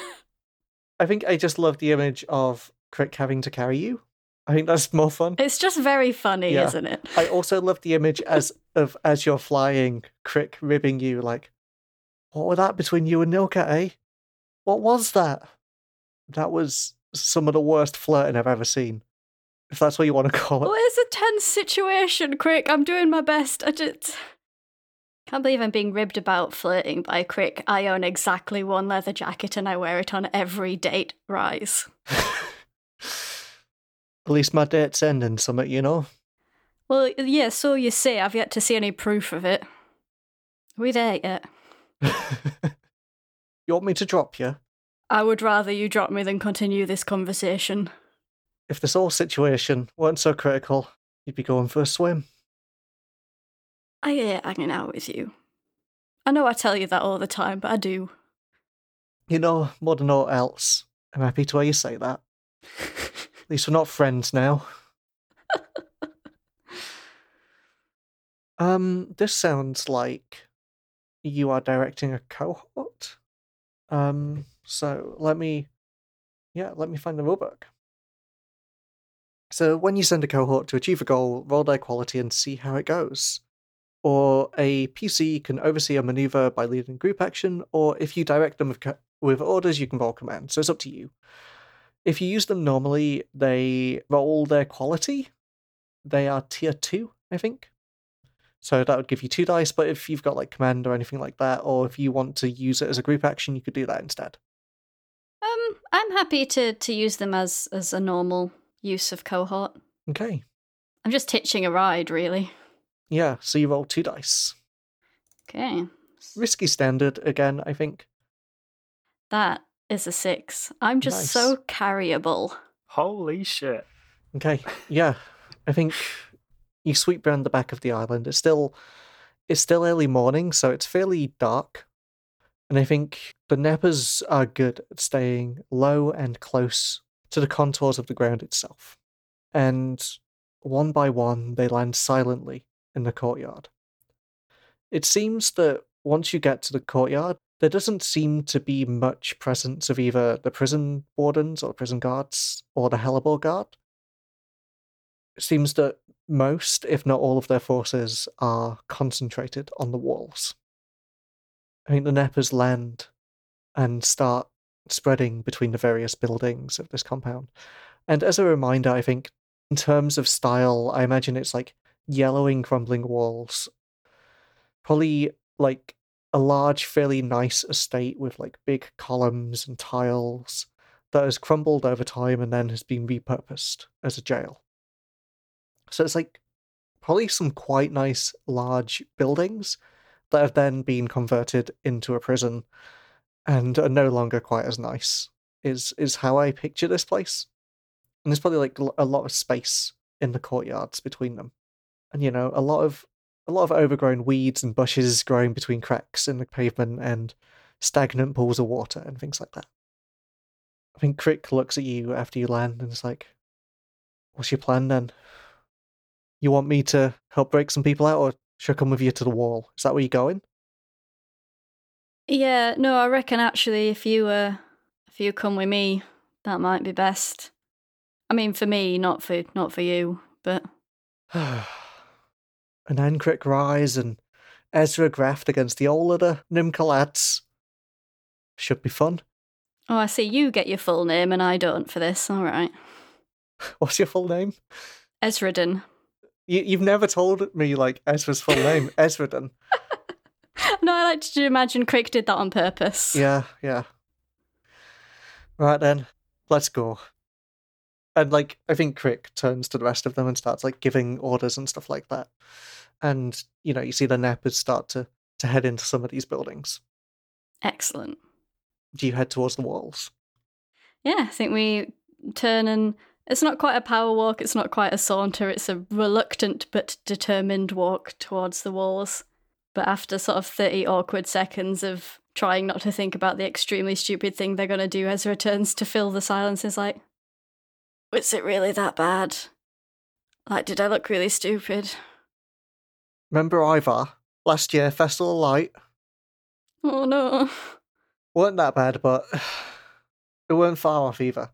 I think I just love the image of Crick having to carry you. I think that's more fun. it's just very funny, Yeah. isn't it? I also love the image as of as you're flying, Crick ribbing you like, what was that between you and Nilcat, eh? What was that? That was some of the worst flirting I've ever seen. If that's what you want to call it. Well, it's a tense situation, Crick. I'm doing my best. I just can't believe I'm being ribbed about flirting by a Crick. I own exactly one leather jacket and I wear it on every date. Rise. At least my date's ending something, you know? Well, yeah, so you say. I've yet to see any proof of it. Are we there yet? you want me to drop you? I would rather you drop me than continue this conversation. If this whole situation weren't so critical, you'd be going for a swim. I hate hanging out with you. I know I tell you that all the time, but I do. You know, more than all else, I'm happy to hear you say that. At least we're not friends now. um, this sounds like you are directing a cohort. Um, so let me, yeah, let me find the rulebook. So when you send a cohort to achieve a goal, roll their quality and see how it goes. Or a PC can oversee a maneuver by leading group action, or if you direct them with, co- with orders, you can roll command. So it's up to you. If you use them normally, they roll their quality. They are tier two, I think. So that would give you two dice, but if you've got like command or anything like that, or if you want to use it as a group action, you could do that instead. Um, I'm happy to to use them as as a normal use of cohort. Okay. I'm just hitching a ride, really. Yeah, so you roll two dice. Okay. Risky standard again, I think. That is a six. I'm just Nice. so carryable. Holy shit. Okay, yeah. I think you sweep round the back of the island. It's still it's still early morning, so it's fairly dark. And I think the Neppers are good at staying low and close to the contours of the ground itself. And one by one they land silently in the courtyard. It seems that once you get to the courtyard, there doesn't seem to be much presence of either the prison wardens or the prison guards or the Hellebore guard it seems that most, if not all, of their forces are concentrated on the walls. I think the Neppers land and start spreading between the various buildings of this compound. And as a reminder, I think in terms of style, I imagine it's like yellowing, crumbling walls. Probably like a large, fairly nice estate with like big columns and tiles that has crumbled over time and then has been repurposed as a jail. So it's like probably some quite nice large buildings that have then been converted into a prison and are no longer quite as nice. Is is how I picture this place. And there's probably like a lot of space in the courtyards between them. And you know, a lot of a lot of overgrown weeds and bushes growing between cracks in the pavement and stagnant pools of water and things like that. I think Crick looks at you after you land and is like, What's your plan then? You want me to help break some people out, or should I come with you to the wall? Is that where you're going? Yeah, no, I reckon actually if you uh if you come with me, that might be best. I mean for me, not for not for you, but and then rise and Ezra graft against the old of the lads. Should be fun. oh I see you get your full name and I don't for this. All right. What's your full name? Ezraden. You, you've never told me like Ezra's full name, Ezraden. no, I like to imagine Crick did that on purpose. Yeah, yeah. Right then, let's go. And like, I think Crick turns to the rest of them and starts like giving orders and stuff like that. And you know, you see the Neppers start to to head into some of these buildings. Excellent. Do you head towards the walls? Yeah, I think we turn and it's not quite a power walk, it's not quite a saunter, it's a reluctant but determined walk towards the walls. But after sort of 30 awkward seconds of trying not to think about the extremely stupid thing they're going to do, Ezra turns to fill the silence is like, Was it really that bad? Like, did I look really stupid? Remember Ivar last year, Festival of Light? Oh no. weren't that bad, but it weren't far off either.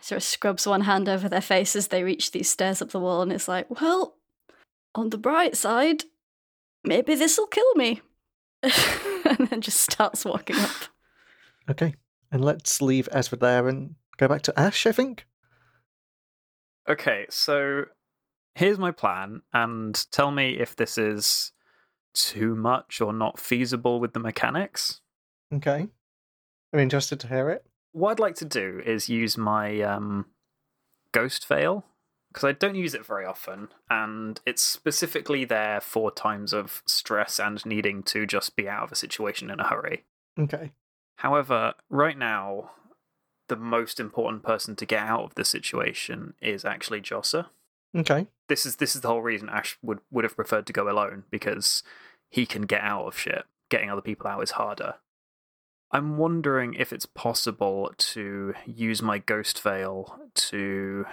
Ezra scrubs one hand over their face as they reach these stairs up the wall and it's like, Well, on the bright side, maybe this'll kill me. and then just starts walking up. Okay, and let's leave Ezra there and go back to Ash. I think. Okay, so here's my plan, and tell me if this is too much or not feasible with the mechanics. Okay, I'm interested to hear it. What I'd like to do is use my um, ghost veil because I don't use it very often, and it's specifically there for times of stress and needing to just be out of a situation in a hurry. Okay. However, right now, the most important person to get out of the situation is actually Jossa. Okay. This is this is the whole reason Ash would would have preferred to go alone because he can get out of shit. Getting other people out is harder. I'm wondering if it's possible to use my ghost veil to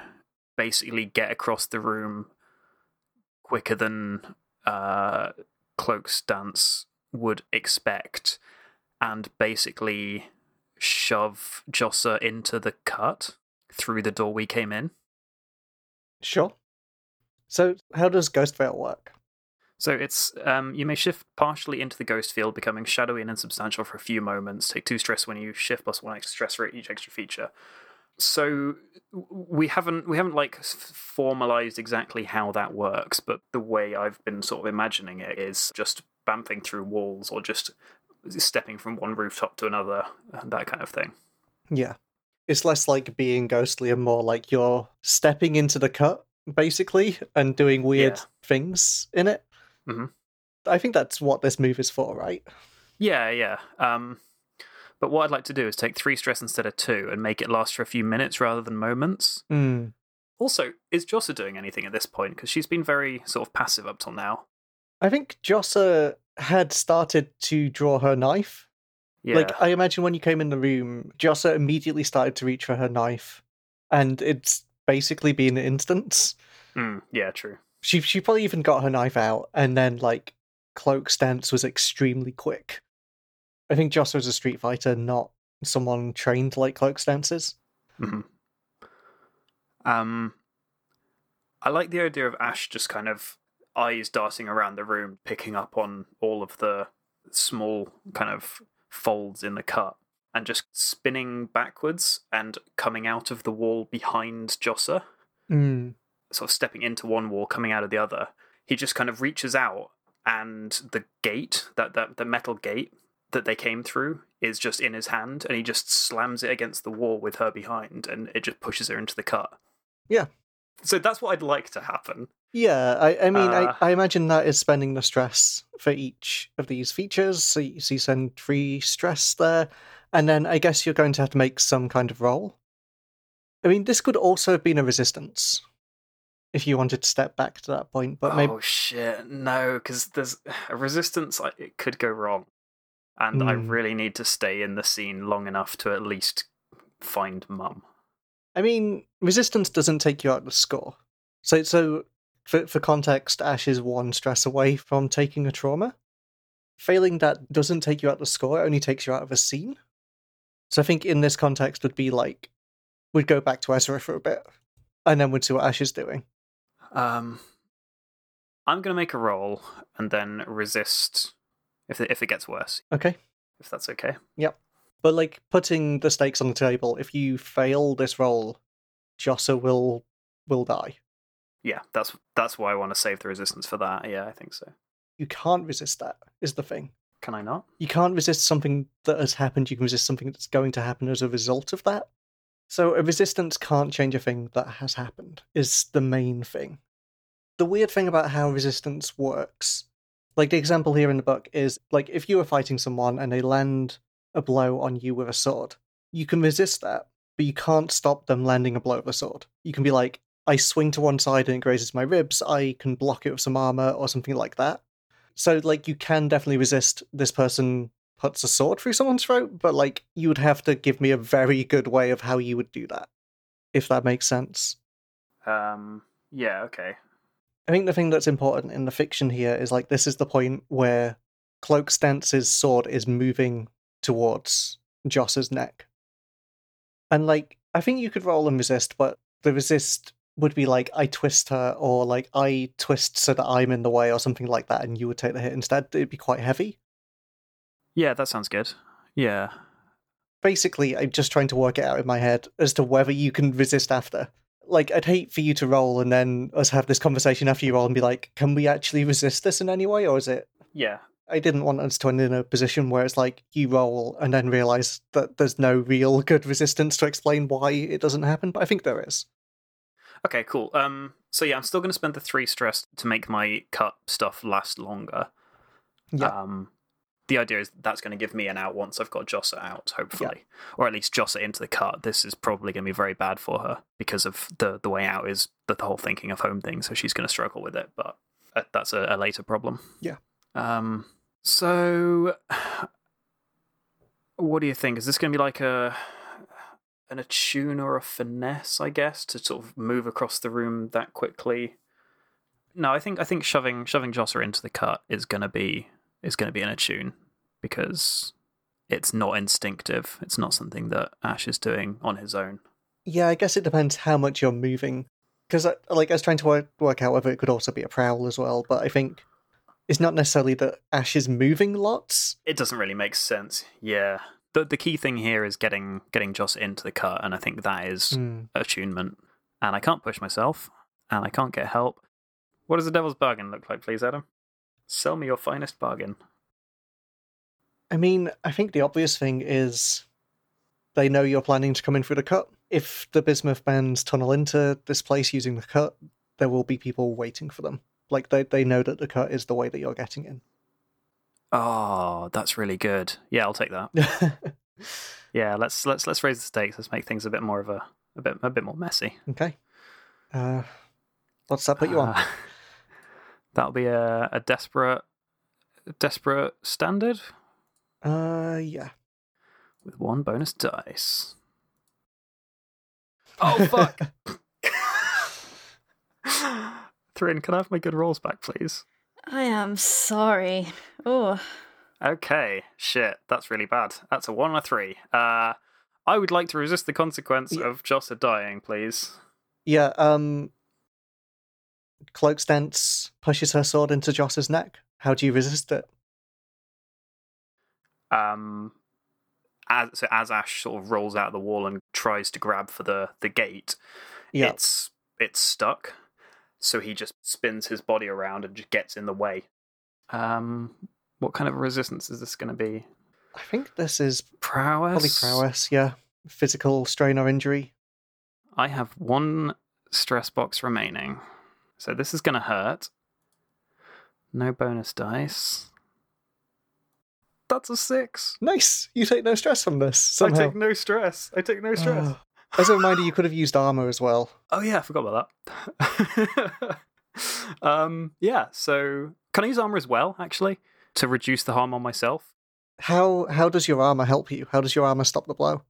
basically get across the room quicker than uh, Cloak's dance would expect, and basically shove Jossa into the cut through the door we came in. Sure. So, how does Ghost Veil work? So it's um, you may shift partially into the ghost field, becoming shadowy and insubstantial for a few moments. Take two stress when you shift, plus one extra stress for each extra feature. So we haven't we haven't like formalized exactly how that works, but the way I've been sort of imagining it is just bamfing through walls or just stepping from one rooftop to another, and that kind of thing. Yeah. It's less like being ghostly and more like you're stepping into the cut basically, and doing weird Yeah. things in it. Mhm. I think that's what this move is for, right? Yeah, yeah. Um, but what I'd like to do is take three stress instead of two and make it last for a few minutes rather than moments. Mm. Also, is Jossa doing anything at this point? Because she's been very sort of passive up till now. I think Jossa had started to draw her knife. Yeah. Like, I imagine when you came in the room, Jossa immediately started to reach for her knife, and it's basically been instants. Mm, yeah, true. She she probably even got her knife out, and then like Cloak stance was extremely quick. I think Jossa was a street fighter, not someone trained like Cloak stances. hmm Um, I like the idea of Ash just kind of eyes darting around the room, picking up on all of the small kind of folds in the cut, and just spinning backwards and coming out of the wall behind Jossa, Mm. sort of stepping into one wall, coming out of the other. He just kind of reaches out, and the gate, that, that the metal gate that they came through, is just in his hand, and he just slams it against the wall with her behind, and it just pushes her into the cut. Yeah. So that's what I'd like to happen. Yeah, I, I mean, Uh, I, I imagine that is spending the stress for each of these features. So you, so you send three stress there, and then I guess you're going to have to make some kind of roll. I mean, this could also have been a resistance if you wanted to step back to that point, but maybe oh shit, no, because there's a resistance. It could go wrong, and I Hmm. really need to stay in the scene long enough to at least find Mum. I mean, resistance doesn't take you out of the score. So, so for for context, Ash is one stress away from taking a trauma. Failing that doesn't take you out of the score; it only takes you out of a scene. So, I think in this context would be like we'd go back to Ezra for a bit, and then we'd see what Ash is doing. Um, I'm gonna make a roll and then resist if it, if it gets worse. Okay, If that's okay. Yep. But like putting the stakes on the table, if you fail this roll, Jossa will will die. Yeah, that's that's why I want to save the resistance for that. Yeah, I think so. You can't resist that. Is the thing. Can I not? you can't resist something that has happened, you can resist something that's going to happen as a result of that. So a resistance can't change a thing that has happened, is the main thing. The weird thing about how resistance works, like the example here in the book, is like if you were fighting someone and they land a blow on you with a sword, you can resist that, but you can't stop them landing a blow with a sword. You can be like, I swing to one side and it grazes my ribs, I can block it with some armor or something like that. So like you can definitely resist this person puts a sword through someone's throat, but like you would have to give me a very good way of how you would do that. If that makes sense. Um. Yeah. Okay. I think the thing that's important in the fiction here is like this is the point where Cloak Stance's sword is moving towards Joss's neck. And like I think you could roll and resist, but the resist would be like I twist her or like I twist so that I'm in the way or something like that and you would take the hit instead. It'd be quite heavy. Yeah, that sounds good. Yeah. basically I'm just trying to work it out in my head as to whether you can resist after. Like I'd hate for you to roll and then us have this conversation after you roll and be like, can we actually resist this in any way, or is it? Yeah. I didn't want us to end in a position where it's like you roll and then realize that there's no real good resistance to explain why it doesn't happen, but I think there is. Okay. Cool. Um. So yeah, I'm still going to spend the three stress to make my cut stuff last longer. Yeah. Um. The idea is that's going to give me an out once I've got Jossa out, hopefully, or at least Jossa into the cut. This is probably going to be very bad for her because of the the way out is the, the whole thinking of home thing. So she's going to struggle with it, but uh, that's a, a later problem. Yeah. Um. So, what do you think? Is this going to be like a an attune or a finesse? I guess to sort of move across the room that quickly. No, I think I think shoving shoving Jossa into the cut is going to be is to be an attune because it's not instinctive. It's not something that Ash is doing on his own. Yeah, I guess it depends how much you're moving. Because, like, I was trying to work, work out whether it could also be a prowl as well, but I think it's not necessarily that Ash is moving lots. It doesn't really make sense. Yeah. The the key thing here is getting getting Joss into the cut, and I think that is Hmm. attunement. And I can't push myself, and I can't get help. What does the devil's bargain look like, please, Adam? Sell me your finest bargain. I mean, I think the obvious thing is they know you're planning to come in through the cut. If the bismuth bands tunnel into this place using the cut, there will be people waiting for them. Like they, they know that the cut is the way that you're getting in. Oh, that's really good. Yeah, I'll take that. Yeah, let's let's let's raise the stakes. Let's make things a bit more of a a bit a bit more messy. okay. Uh, what's that put you on? Uh, that'll be a, a desperate desperate standard Uh, yeah. with one bonus dice. Oh fuck! Thrin, can I have my good rolls back, please? I am sorry. Oh, Okay, shit, that's really bad. That's a one or three. Uh, I would like to resist the consequence Yeah. of Jossa dying, please. Yeah, um Cloak Stance pushes her sword into Joss's neck. How do you resist it? um as so as Ash sort of rolls out of the wall and tries to grab for the the gate, Yeah. it's it's stuck. So he just spins his body around and just gets in the way. Um what kind of resistance is this gonna be? I think this is Prowess? probably prowess, yeah. Physical strain or injury. I have one stress box remaining. So this is gonna hurt. No bonus dice. That's a six. Nice. You take no stress from this. I take no stress. I take no stress. Oh. As a reminder, you could have used armor as well. Oh yeah, I forgot about that. um, yeah. So can I use armor as well, actually, to reduce the harm on myself? How how does your armor help you? How does your armor stop the blow?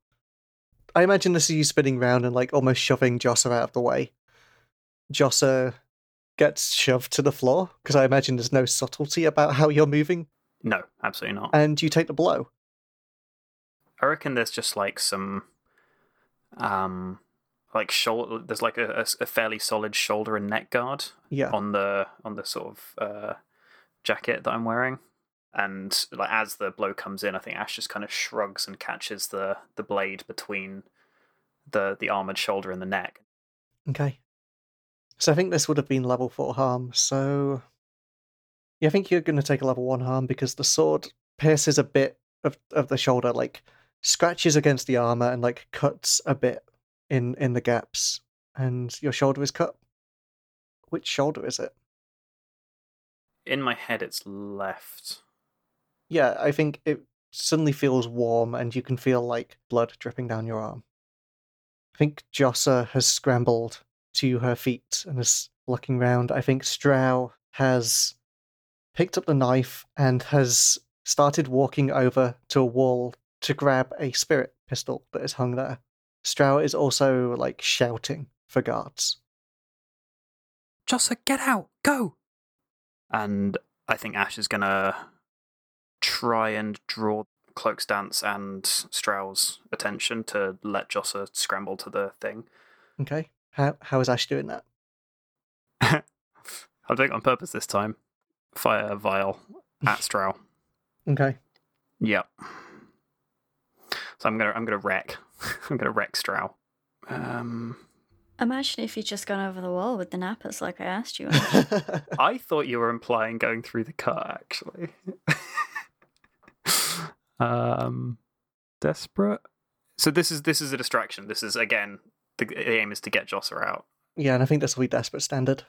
I imagine this is you spinning round and like almost shoving Jossa out of the way. Jossa gets shoved to the floor because I imagine there's no subtlety about how you're moving, No, absolutely not. and you take the blow. I reckon there's just like some, um, like shoulder. There's like a, a, fairly solid shoulder and neck guard Yeah, on the on the sort of uh, jacket that I'm wearing. And like as the blow comes in, I think Ash just kind of shrugs and catches the the blade between the the armored shoulder and the neck. okay. So I think this would have been level four harm. So yeah, I think you're going to take a level one harm because the sword pierces a bit of of the shoulder, like scratches against the armor and like cuts a bit in in the gaps, and your shoulder is cut. Which shoulder is it? In my head, it's left. Yeah, I think it suddenly feels warm, and you can feel like blood dripping down your arm. I think Jossa has scrambled to her feet and is looking round. I think Strau has picked up the knife and has started walking over to a wall to grab a spirit pistol that is hung there. Strau is also like shouting for guards. Jossa, get out! Go! and I think Ash is gonna try and draw Cloak's dance and Strau's attention to let Jossa scramble to the thing. Okay, how how is Ash doing that? I'll do it on purpose this time. Fire a vial at Strau. Okay, Yep. So I'm gonna I'm gonna wreck. I'm gonna wreck Strau. Um, imagine if you'd just gone over the wall with the nappers like I asked you. I thought you were implying going through the cut, actually. um, desperate. So this is this is a distraction. This is again the, the aim is to get Josser out. yeah, and I think this will be desperate standard.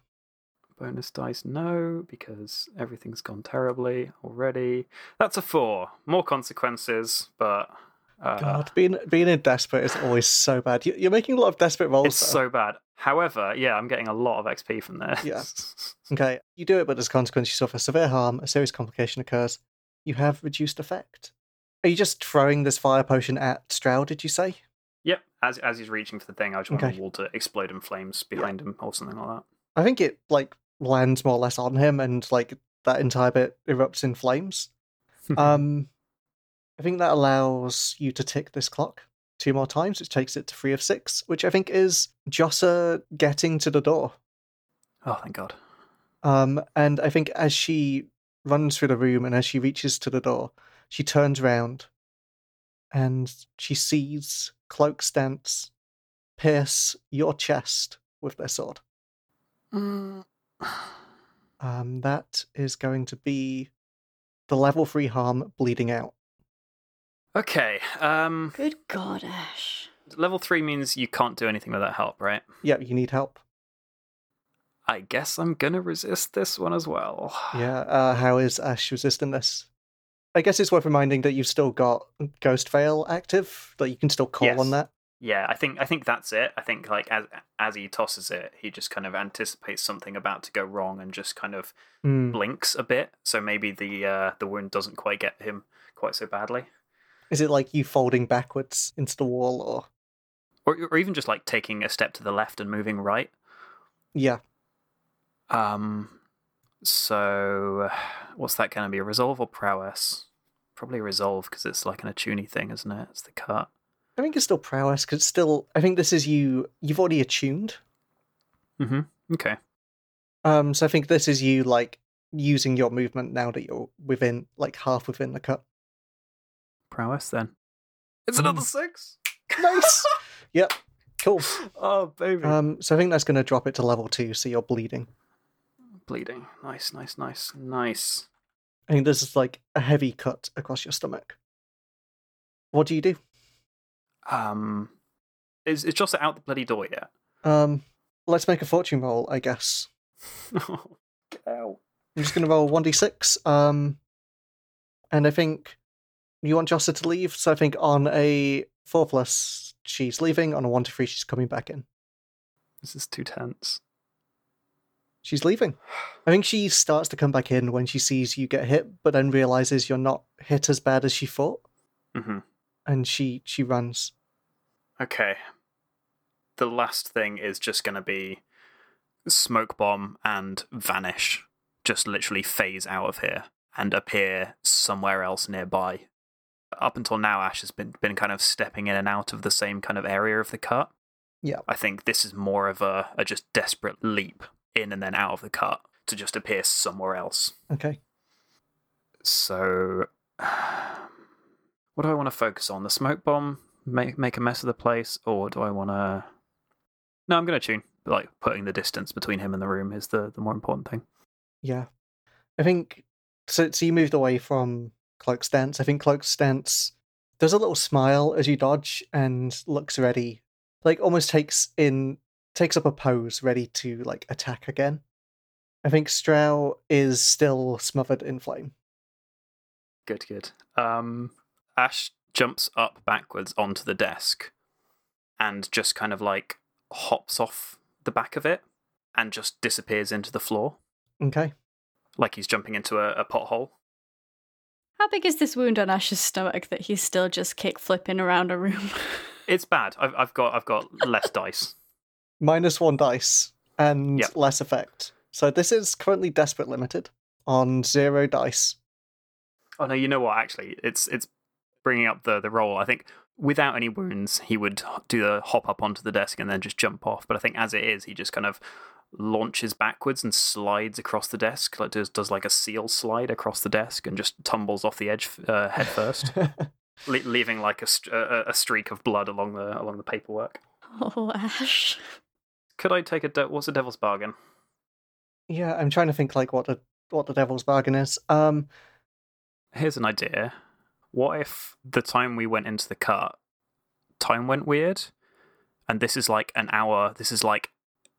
Bonus dice, no, because everything's gone terribly already. That's a four. More consequences, but uh, God, being being in desperate is always so bad. You, you're making a lot of desperate rolls. it's though. so bad. However, yeah, I'm getting a lot of XP from this. Yeah. Okay, you do it, but as a consequence, you suffer severe harm. A serious complication occurs. You have reduced effect. Are you just throwing this fire potion at Stroud? Did you say? Yep. As as he's reaching for the thing, I just want Okay. the wall to explode in flames behind him or something like that. I think it like lands more or less on him, and like that entire bit erupts in flames. um, I think that allows you to tick this clock two more times, which takes it to three of six, which I think is Jossa getting to the door. oh, thank God. Um, and I think as she runs through the room and as she reaches to the door, she turns round and she sees Cloak Stance pierce your chest with their sword. Mm. Um, that is going to be the level three harm bleeding out. Okay. Um, Good God, Ash. level three means you can't do anything without help, right? Yeah, you need help. I guess I'm gonna resist this one as well. Yeah. Uh, how is Ash resisting this? I guess it's worth reminding that you've still got Ghost Veil active, that you can still call Yes. on that. Yeah, I think I think that's it. I think like as as he tosses it, he just kind of anticipates something about to go wrong and just kind of Hmm. blinks a bit. So maybe the uh, the wound doesn't quite get him quite so badly, Is it like you folding backwards into the wall, or or or even just like taking a step to the left and moving right. yeah? Um, so what's that going to be? Resolve or prowess? Probably resolve because it's like an attune thing, isn't it? It's the cut. I think it's still prowess because still. I think this is you. You've already attuned. Mm-hmm. Okay. Um, so I think this is you like using your movement now that you're within like half within the cut. Prowess then. It's Mm. another six. Nice. yep. Cool. Oh baby. Um, so I think that's going to drop it to level two, so you're bleeding. Bleeding. Nice, nice, nice, nice. I think this is like a heavy cut across your stomach. What do you do? Um, is is Jossa out the bloody door yet? Um, let's make a fortune roll, I guess. Get out. I'm just going to roll 1d6. Um, and I think you want Jossa to leave, so I think on a 4 plus, she's leaving. On a 1 to 3, she's coming back in. This is too tense. She's leaving. I think she starts to come back in when she sees you get hit, but then realizes you're not hit as bad as she thought, hmm and she she runs. Okay. The last thing is just going to be smoke bomb and vanish. Just literally phase out of here and appear somewhere else nearby. Up until now, Ash has been been kind of stepping in and out of the same kind of area of the cut. Yeah. I think this is more of a, a just desperate leap in and then out of the cut to just appear somewhere else. Okay. So, what do I want to focus on? The smoke bomb, make make a mess of the place, or do I want to? No, I'm going to tune. Like putting the distance between him and the room is the the more important thing. Yeah. I think so so you moved away from Cloak's stance. I think cloak stance does a little smile as you dodge and looks ready. Like almost takes in takes up a pose ready to like attack again. I think Strau is still smothered in flame. Good, good. Um, Ash jumps up backwards onto the desk, and just kind of like hops off the back of it, and just disappears into the floor, Okay. like he's jumping into a, a pothole. How big is this wound on Ash's stomach that he's still just kick flipping around a room? It's bad. I've, I've got I've got less dice. Minus one dice and Yep. less effect. So this is currently desperate limited on zero dice. Oh no, you know what? Actually, it's it's bringing up the the roll. I think without any wounds, he would do the hop up onto the desk and then just jump off. But I think as it is, he just kind of launches backwards and slides across the desk, like does does like a seal slide across the desk and just tumbles off the edge uh, head first, le- leaving like a, st- a a streak of blood along the along the paperwork. oh, Ash. Could I take a de- what's a devil's bargain? yeah, I'm trying to think like what the what the devil's bargain is. Um Here's an idea. What if the time we went into the cut, time went weird, and this is like an hour. This is like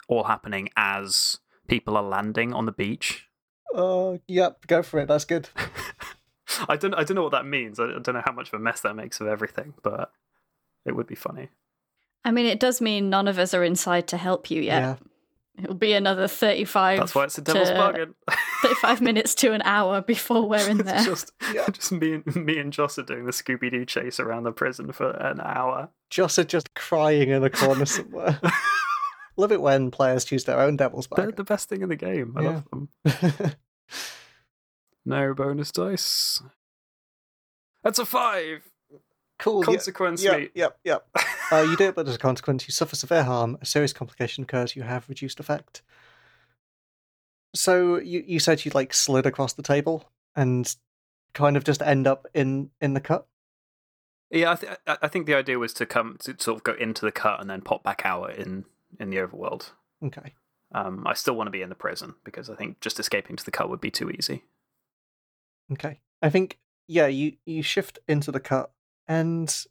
all happening as people are landing on the beach. uh yep, go for it. That's good. I don't. I don't know what that means. I I don't know how much of a mess that makes of everything, but it would be funny. I mean, it does mean none of us are inside to help you yet. It'll be another 35, That's why it's a devil's to- bargain. 35 minutes to an hour before we're in there. just, Yeah. just me and me and Joss are doing the Scooby Doo chase around the prison for an hour. Joss are just crying in a corner somewhere. Love it when players choose their own devil's They're the best thing in the game. I Yeah. love them. No bonus dice. That's a five. cool. Consequence, Yep, yep, yep. uh, you do it, but as a consequence, you suffer severe harm. A serious complication occurs. You have reduced effect. So you you said you like slid across the table and kind of just end up in in the cut. Yeah, I, th- I think the idea was to come to sort of go into the cut and then pop back out in in the overworld. Okay. Um, I still want to be in the prison because I think just escaping to the cut would be too easy. Okay. I think yeah, you you shift into the cut and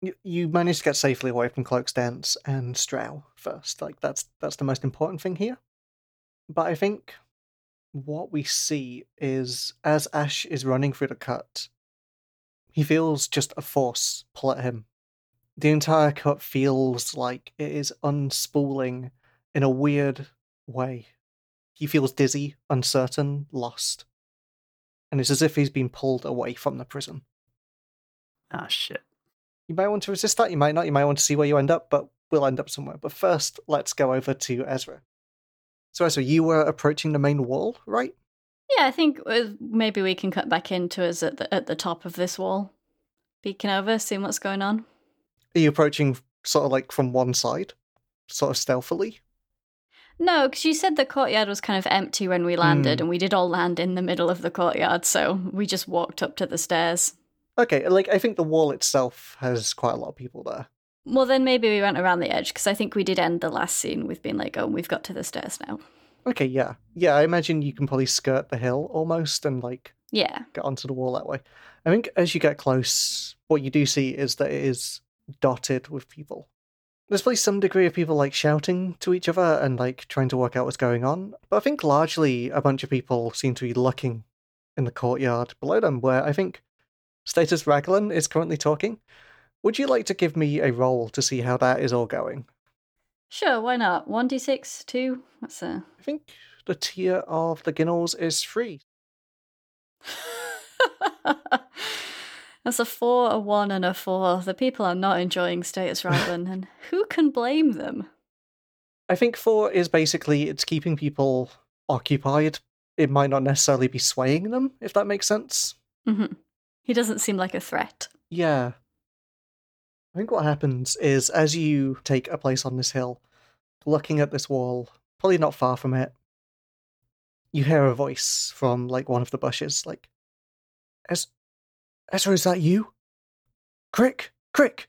you, you manage to get safely away from Cloak's dance and Strau first. Like that's that's the most important thing here. But I think what we see is as Ash is running through the cut, he feels just a force pull at him. The entire cut feels like it is unspooling in a weird way. He feels dizzy, uncertain, lost. And it's as if he's been pulled away from the prison. Ah, shit. You might want to resist that, you might not, you might want to see where you end up, but we'll end up somewhere. But first, let's go over to Ezra. So, Ezra, you were approaching the main wall, right? Yeah, I think uh, maybe we can cut back into us at the at the top of this wall, peeking over, seeing what's going on. Are you approaching sort of like from one side, sort of stealthily? No, because you said the courtyard was kind of empty when we landed, Hmm. and we did all land in the middle of the courtyard, so we just walked up to the stairs. Okay, like I think the wall itself has quite a lot of people there. Well, then maybe we went around the edge, because I think we did end the last scene with being like, oh, we've got to the stairs now. Okay, yeah. Yeah, I imagine you can probably skirt the hill almost and like Yeah. get onto the wall that way. I think as you get close, what you do see is that it is dotted with people. There's probably some degree of people like shouting to each other and like trying to work out what's going on. But I think largely a bunch of people seem to be looking in the courtyard below them, where I think Status Raglan is currently talking. Would you like to give me a roll to see how that is all going? Sure, why not? 1d6, 2? What's a. I think the tier of the Ginnels is three. That's a 4, a 1, and a 4. The people are not enjoying Status Raglan, and who can blame them? I think four is basically it's keeping people occupied. It might not necessarily be swaying them, if that makes sense. hmm He doesn't seem like a threat. Yeah. I think what happens is as you take a place on this hill, looking at this wall, probably not far from it, you hear a voice from like one of the bushes, like, Ez- Ezra, is that you? Crick, Crick!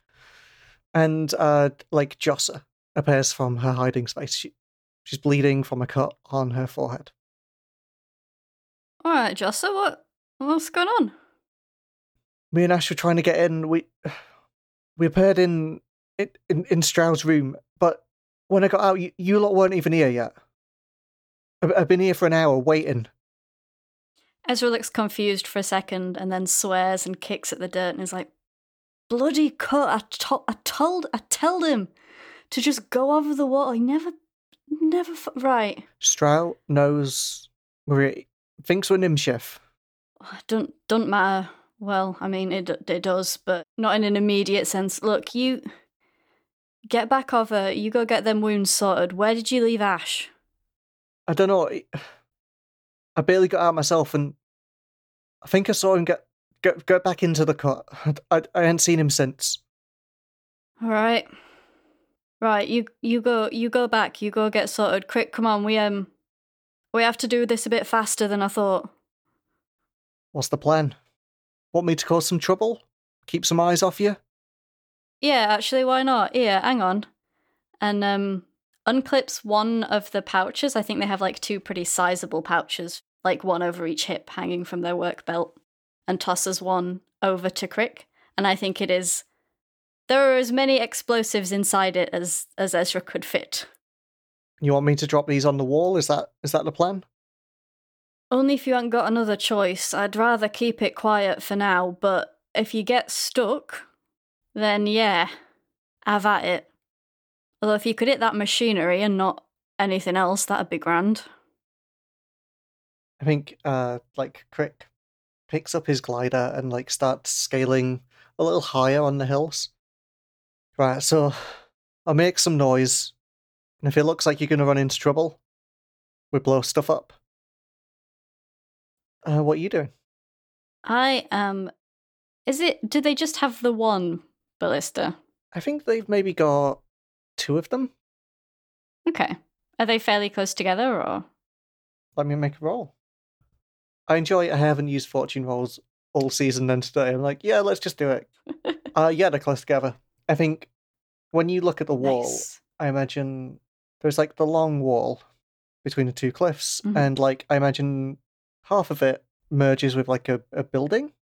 And uh like Jossa appears from her hiding space. She, she's bleeding from a cut on her forehead. All right, Jossa, what what's going on? me and Ash were trying to get in. We we appeared in in in Strau's room, but when I got out, you, you lot weren't even here yet. I've, I've been here for an hour waiting. Ezra looks confused for a second and then swears and kicks at the dirt and is like, "Bloody cut! I, to- I told, I told him to just go over the wall. He never, never. F- right? Strau knows Maria thinks we're Nimshef. Oh, don't don't matter. Well, I mean, it it does, but not in an immediate sense. Look, you get back over. You go get them wounds sorted. Where did you leave Ash? I don't know. I barely got out myself, and I think I saw him get get get back into the cut. I I, I hadn't seen him since. All right. Right, you you go you go back, you go get sorted. Quick, come on, we um we have to do this a bit faster than I thought. What's the plan? Want me to cause some trouble? Keep some eyes off you? Yeah, actually, why not? Here, hang on. And um unclips one of the pouches. I think they have like two pretty sizable pouches, like one over each hip hanging from their work belt, and tosses one over to Crick. And I think it is there are as many explosives inside it as as Ezra could fit. You want me to drop these on the wall? Is that is that the plan? Only if you haven't got another choice. I'd rather keep it quiet for now, but if you get stuck, then yeah, have at it. Although if you could hit that machinery and not anything else, that'd be grand. I think uh like Crick picks up his glider and like starts scaling a little higher on the hills. Right, so I'll make some noise, and if it looks like you're gonna run into trouble, we blow stuff up. Uh, what are you doing? I am. Is it. Do they just have the one ballista? I think they've maybe got two of them. Okay. Are they fairly close together or? Let me make a roll. I enjoy. I haven't used fortune rolls all season, and today I'm like, yeah, let's just do it. uh, yeah, they're close together. I think when you look at the wall, Nice. I imagine there's like the long wall between the two cliffs, Mhm. and like I imagine half of it merges with like a, a building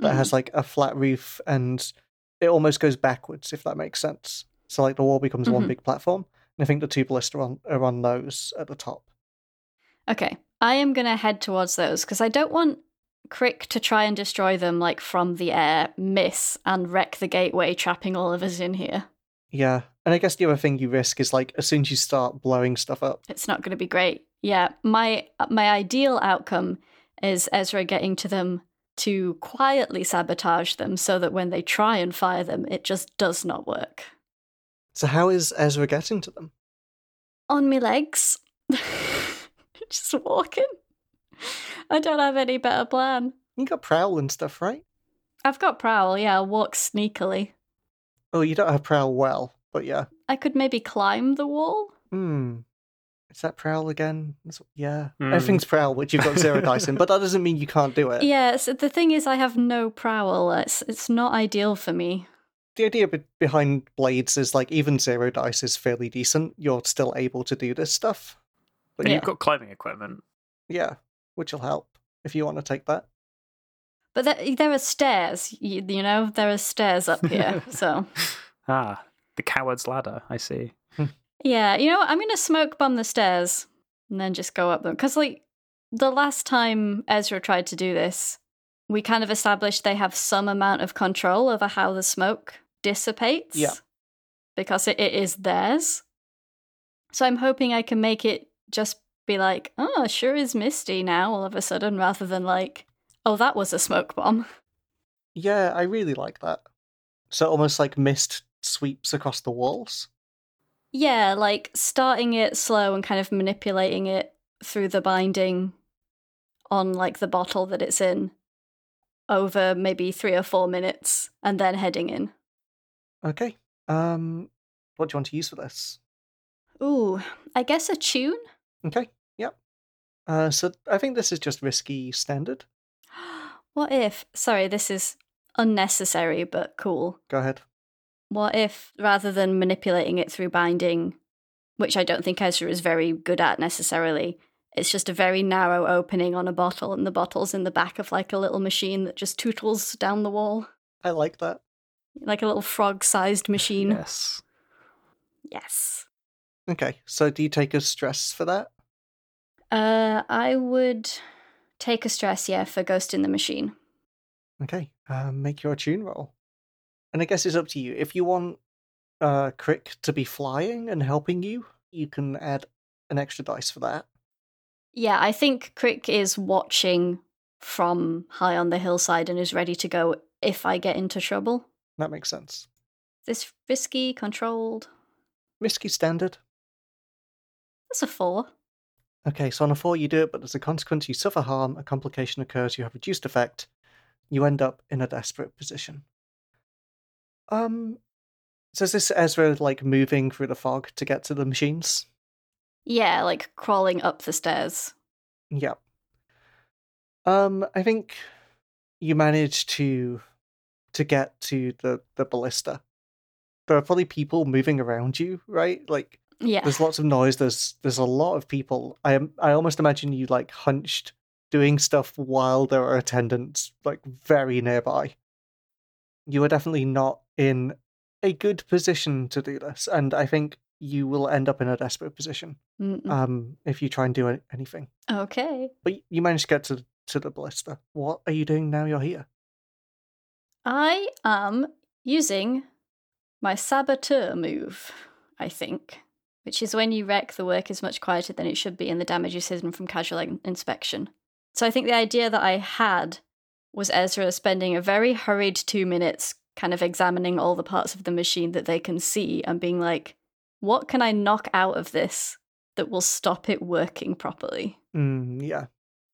that has like a flat roof, and it almost goes backwards, if that makes sense. So like the wall becomes one Mhm. big platform, and I think the two ballista are on, are on those at the top. Okay, I am gonna head towards those because I don't want Crick to try and destroy them like from the air, miss, and wreck the gateway, trapping all of us in here. Yeah. And I guess the other thing you risk is like as soon as you start blowing stuff up. It's not going to be great. Yeah, my my ideal outcome is Ezra getting to them to quietly sabotage them so that when they try and fire them, it just does not work. So how is Ezra getting to them? On me legs. just walking. I don't have any better plan. You got prowl and stuff, right? I've got prowl, yeah, I'll walk sneakily. Oh, you don't have prowl well, but yeah. I could maybe climb the wall. Hmm. Is that prowl again? Yeah. Hmm. Everything's prowl, which you've got zero dice in, but that doesn't mean you can't do it. Yeah, so the thing is, I have no prowl. It's it's not ideal for me. The idea be- behind blades is like even zero dice is fairly decent. You're still able to do this stuff. But Yeah. you've got climbing equipment. Yeah, which will help if you want to take that. But there, there are stairs, you, you know, there are stairs up here. so, Ah, the coward's ladder. I see. yeah, you know what? I'm going to smoke bomb the stairs and then just go up them. Because, like, the last time Ezra tried to do this, we kind of established they have some amount of control over how the smoke dissipates. Yeah. Because it, it is theirs. So I'm hoping I can make it just be like, oh, sure is misty now all of a sudden, rather than like, oh, that was a smoke bomb. Yeah, I really like that. So almost like mist sweeps across the walls. Yeah, like starting it slow and kind of manipulating it through the binding on like the bottle that it's in over maybe three or four minutes and then heading in. Okay. Um, what do you want to use for this? Ooh, I guess Attune? Okay. Yep. Uh, so I think this is just risky standard. What if, sorry, this is unnecessary but cool. Go ahead. What if rather than manipulating it through binding, which I don't think Ezra is very good at necessarily, it's just a very narrow opening on a bottle and the bottle's in the back of like a little machine that just tootles down the wall? I like that. Like a little frog sized machine. Yes. Yes. Okay. So do you take a stress for that? Uh, I would take a stress, yeah, for Ghost in the Machine. Okay. Um, make your attune roll. And I guess it's up to you. If you want uh Crick to be flying and helping you, you can add an extra dice for that. Yeah, I think Crick is watching from high on the hillside and is ready to go if I get into trouble. That makes sense. This risky, controlled. Risky standard. That's a four. Okay, so on a four you do it, but as a consequence you suffer harm, a complication occurs, you have reduced effect, you end up in a desperate position. Um so is this Ezra like moving through the fog to get to the machines? Yeah, like crawling up the stairs. Yep. Um, I think you managed to to get to the the ballista. There are probably people moving around you, right? Like Yeah. there's lots of noise. There's there's a lot of people. I am I almost imagine you like hunched doing stuff while there are attendants like very nearby. You are definitely not in a good position to do this, and I think you will end up in a desperate position Mm-mm. um if you try and do anything. okay. But you managed to get to to the ballista. What are you doing now? You're here. I am using my saboteur move, I think, which is when you wreck, the work is much quieter than it should be, and the damage is hidden from casual in- inspection. So I think the idea that I had was Ezra spending a very hurried two minutes kind of examining all the parts of the machine that they can see and being like, what can I knock out of this that will stop it working properly? Mm, yeah.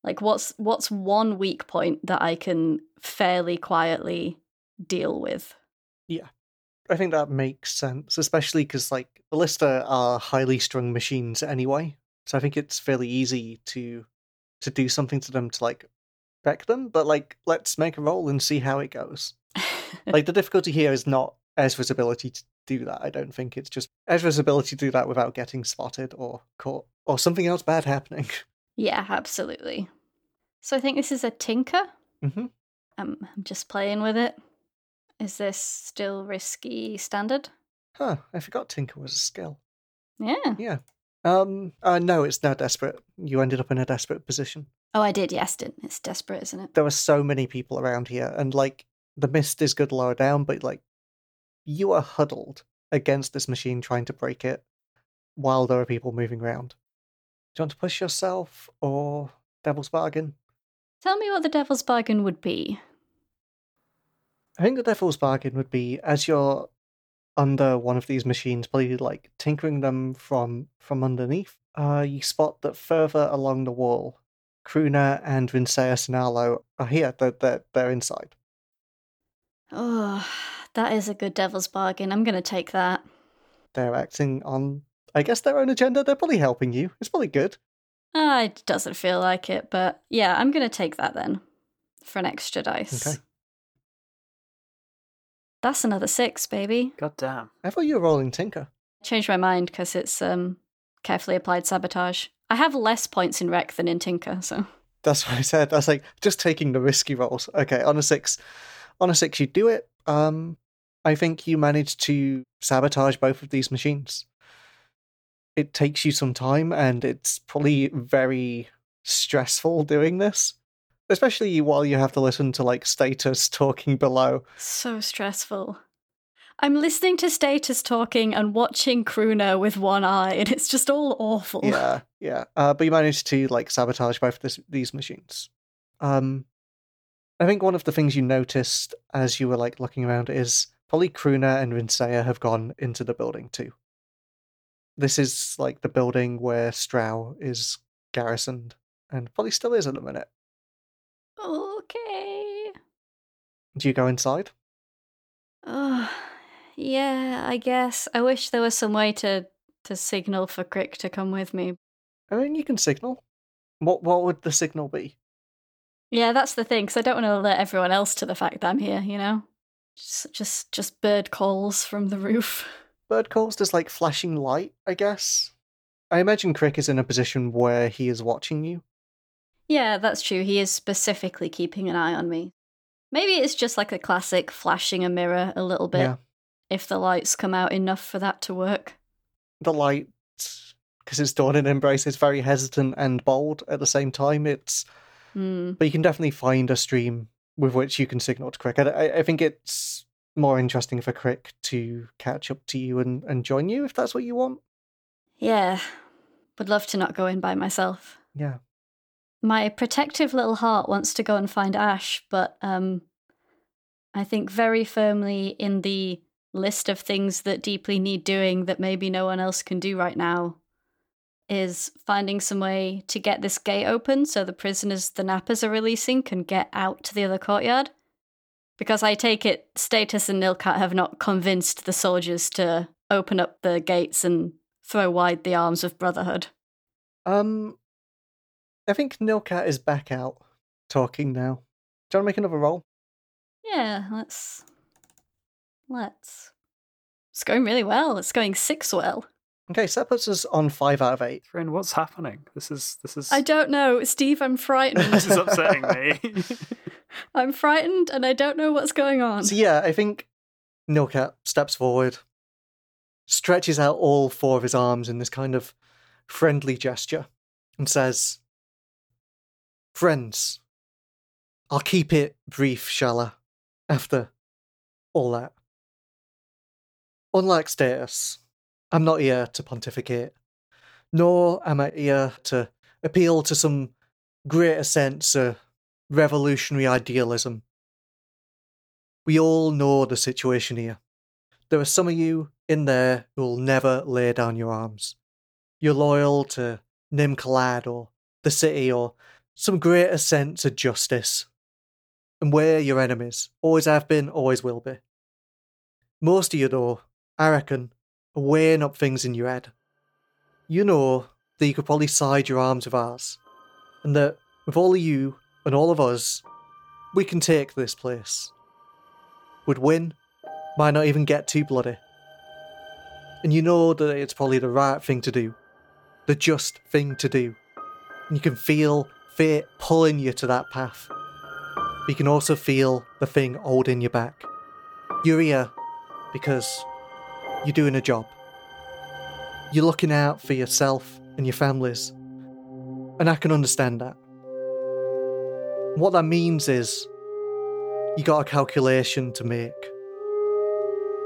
Like what's what's one weak point that I can fairly quietly deal with? Yeah. I think that makes sense, especially because like ballista are highly strung machines anyway. So I think it's fairly easy to to do something to them to like wreck them. But like, let's make a roll and see how it goes. like the difficulty here is not Ezra's ability to do that. I don't think it's just Ezra's ability to do that without getting spotted or caught or something else bad happening. yeah, absolutely. So I think this is a tinker. hmm Um, I'm just playing with it. Is this still risky standard? Huh? I forgot Tinker was a skill. Yeah. Yeah. Um, uh, no, it's now desperate. You ended up in a desperate position. Oh, I did. Yes, didn't. It's desperate, isn't it? There are so many people around here, and like the mist is good lower down, but like you are huddled against this machine trying to break it while there are people moving around. Do you want to push yourself or Devil's Bargain? Tell me what the devil's bargain would be. I think the devil's bargain would be as you're under one of these machines, probably like tinkering them from from underneath. Uh, you spot that further along the wall, Kruna and Vincea Sinalo are here. They're, they're, they're inside. Oh, that is a good devil's bargain. I'm going to take that. They're acting on, I guess, their own agenda. They're probably helping you. It's probably good. Ah, it doesn't feel like it, but yeah, I'm going to take that then for an extra dice. Okay. That's another six, baby. God damn. I thought you were rolling Tinker. Changed my mind because it's um carefully applied sabotage. I have less points in Wreck than in Tinker, so That's what I said. I was like, just taking the risky rolls. Okay, on a six, on a six, you do it. Um, I think you managed to sabotage both of these machines. It takes you some time, and it's probably very stressful doing this, especially while you have to listen to like status talking below. so stressful. I'm listening to Status talking and watching Kruna with one eye, and it's just all awful. Yeah, yeah. Uh, but you managed to like sabotage both this, these machines. Um, I think one of the things you noticed as you were like looking around is probably Kruna and Rinsea have gone into the building too. This is like the building where Strau is garrisoned, and probably still is at the minute. Okay. Do you go inside? Oh, yeah, I guess. I wish there was some way to to signal for Crick to come with me. I mean, you can signal. What what would the signal be? Yeah, that's the thing, because I don't want to alert everyone else to the fact that I'm here. You know, just just just bird calls from the roof. Bird calls does like flashing light, I guess. I imagine Crick is in a position where he is watching you. Yeah, that's true. He is specifically keeping an eye on me. Maybe it's just like a classic flashing a mirror a little bit. Yeah. If the lights come out enough for that to work. the light because it's dawn in embrace is very hesitant and bold at the same time it's Hmm. but you can definitely find a stream with which you can signal to crick I, I- I think it's more interesting for crick to catch up to you and, and join you if that's what you want Yeah. Would love to not go in by myself. yeah My protective little heart wants to go and find Ash, but um I think very firmly in the list of things that deeply need doing that maybe no one else can do right now is finding some way to get this gate open so the prisoners the nappers are releasing can get out to the other courtyard. Because I take it Status and Nilcat have not convinced the soldiers to open up the gates and throw wide the arms of Brotherhood. um i think nilcat is back out talking now do you want to make another roll Yeah, let's. Let's. It's going really well. It's going six well. okay so that puts us on five out of eight Friend, what's happening? This is this is I don't know, Steve. I'm frightened. this is upsetting me. I'm frightened, and I don't know what's going on. So yeah, I think Nilcat steps forward, stretches out all four of his arms in this kind of friendly gesture, and says, Friends, I'll keep it brief, shall I? After all that. Unlike Status, I'm not here to pontificate, nor am I here to appeal to some greater sense of revolutionary idealism. We all know the situation here. There are some of you in there who will never lay down your arms. You're loyal to Nimkalad or the city or some greater sense of justice. And we're your enemies. Always have been, always will be. Most of you, though, I reckon, are weighing up things in your head. You know that you could probably side your arms with ours. And that with all of you and all of us, we can take this place. Would win, might not even get too bloody. And you know that it's probably the right thing to do, the just thing to do. And you can feel fate pulling you to that path. But you can also feel the thing holding you back. You're here because you're doing a job. You're looking out for yourself and your families. And I can understand that. What that means is you got a calculation to make.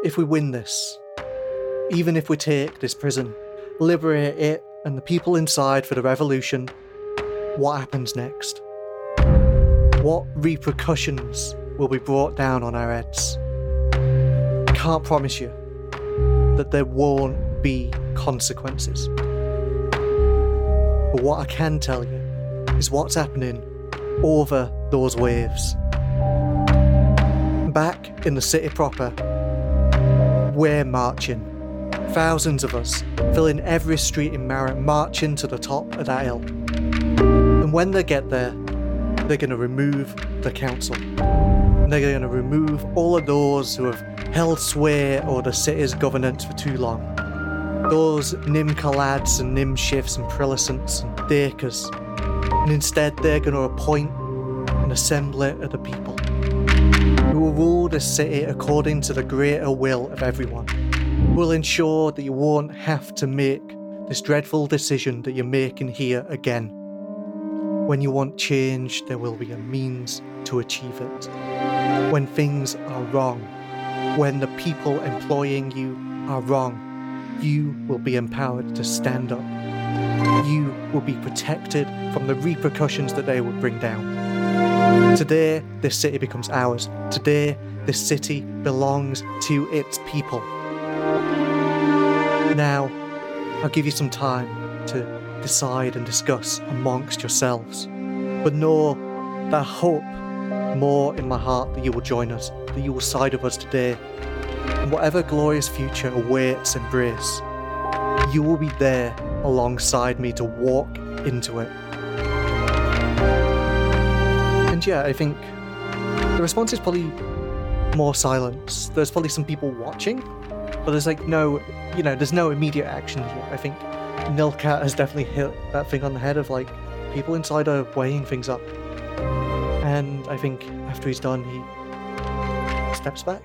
If we win this, even if we take this prison, liberate it and the people inside for the revolution, what happens next? What repercussions will be brought down on our heads? I can't promise you that there won't be consequences. But what I can tell you is what's happening over those waves. Back in the city proper, we're marching. Thousands of us filling every street in Mara, marching to the top of that hill. And when they get there, they're going to remove the council. They're going to remove all of those who have held sway over the city's governance for too long. Those Nimkalads and Nimshifts and Prillicents and Dakers. And instead, they're going to appoint an assembly of the people who will rule the city according to the greater will of everyone. Will ensure that you won't have to make this dreadful decision that you're making here again. When you want change, there will be a means to achieve it. When things are wrong, when the people employing you are wrong, you will be empowered to stand up. You will be protected from the repercussions that they will bring down. Today, this city becomes ours. Today, this city belongs to its people. Now, I'll give you some time to decide and discuss amongst yourselves. But know that I hope more in my heart that you will join us, that you will side with us today. And whatever glorious future awaits Embrace, you will be there alongside me to walk into it. And yeah, I think the response is probably more silence. There's probably some people watching, but there's like no, you know, there's no immediate action here. I think Nilcat has definitely hit that thing on the head of like people inside are weighing things up. And I think after he's done, he steps back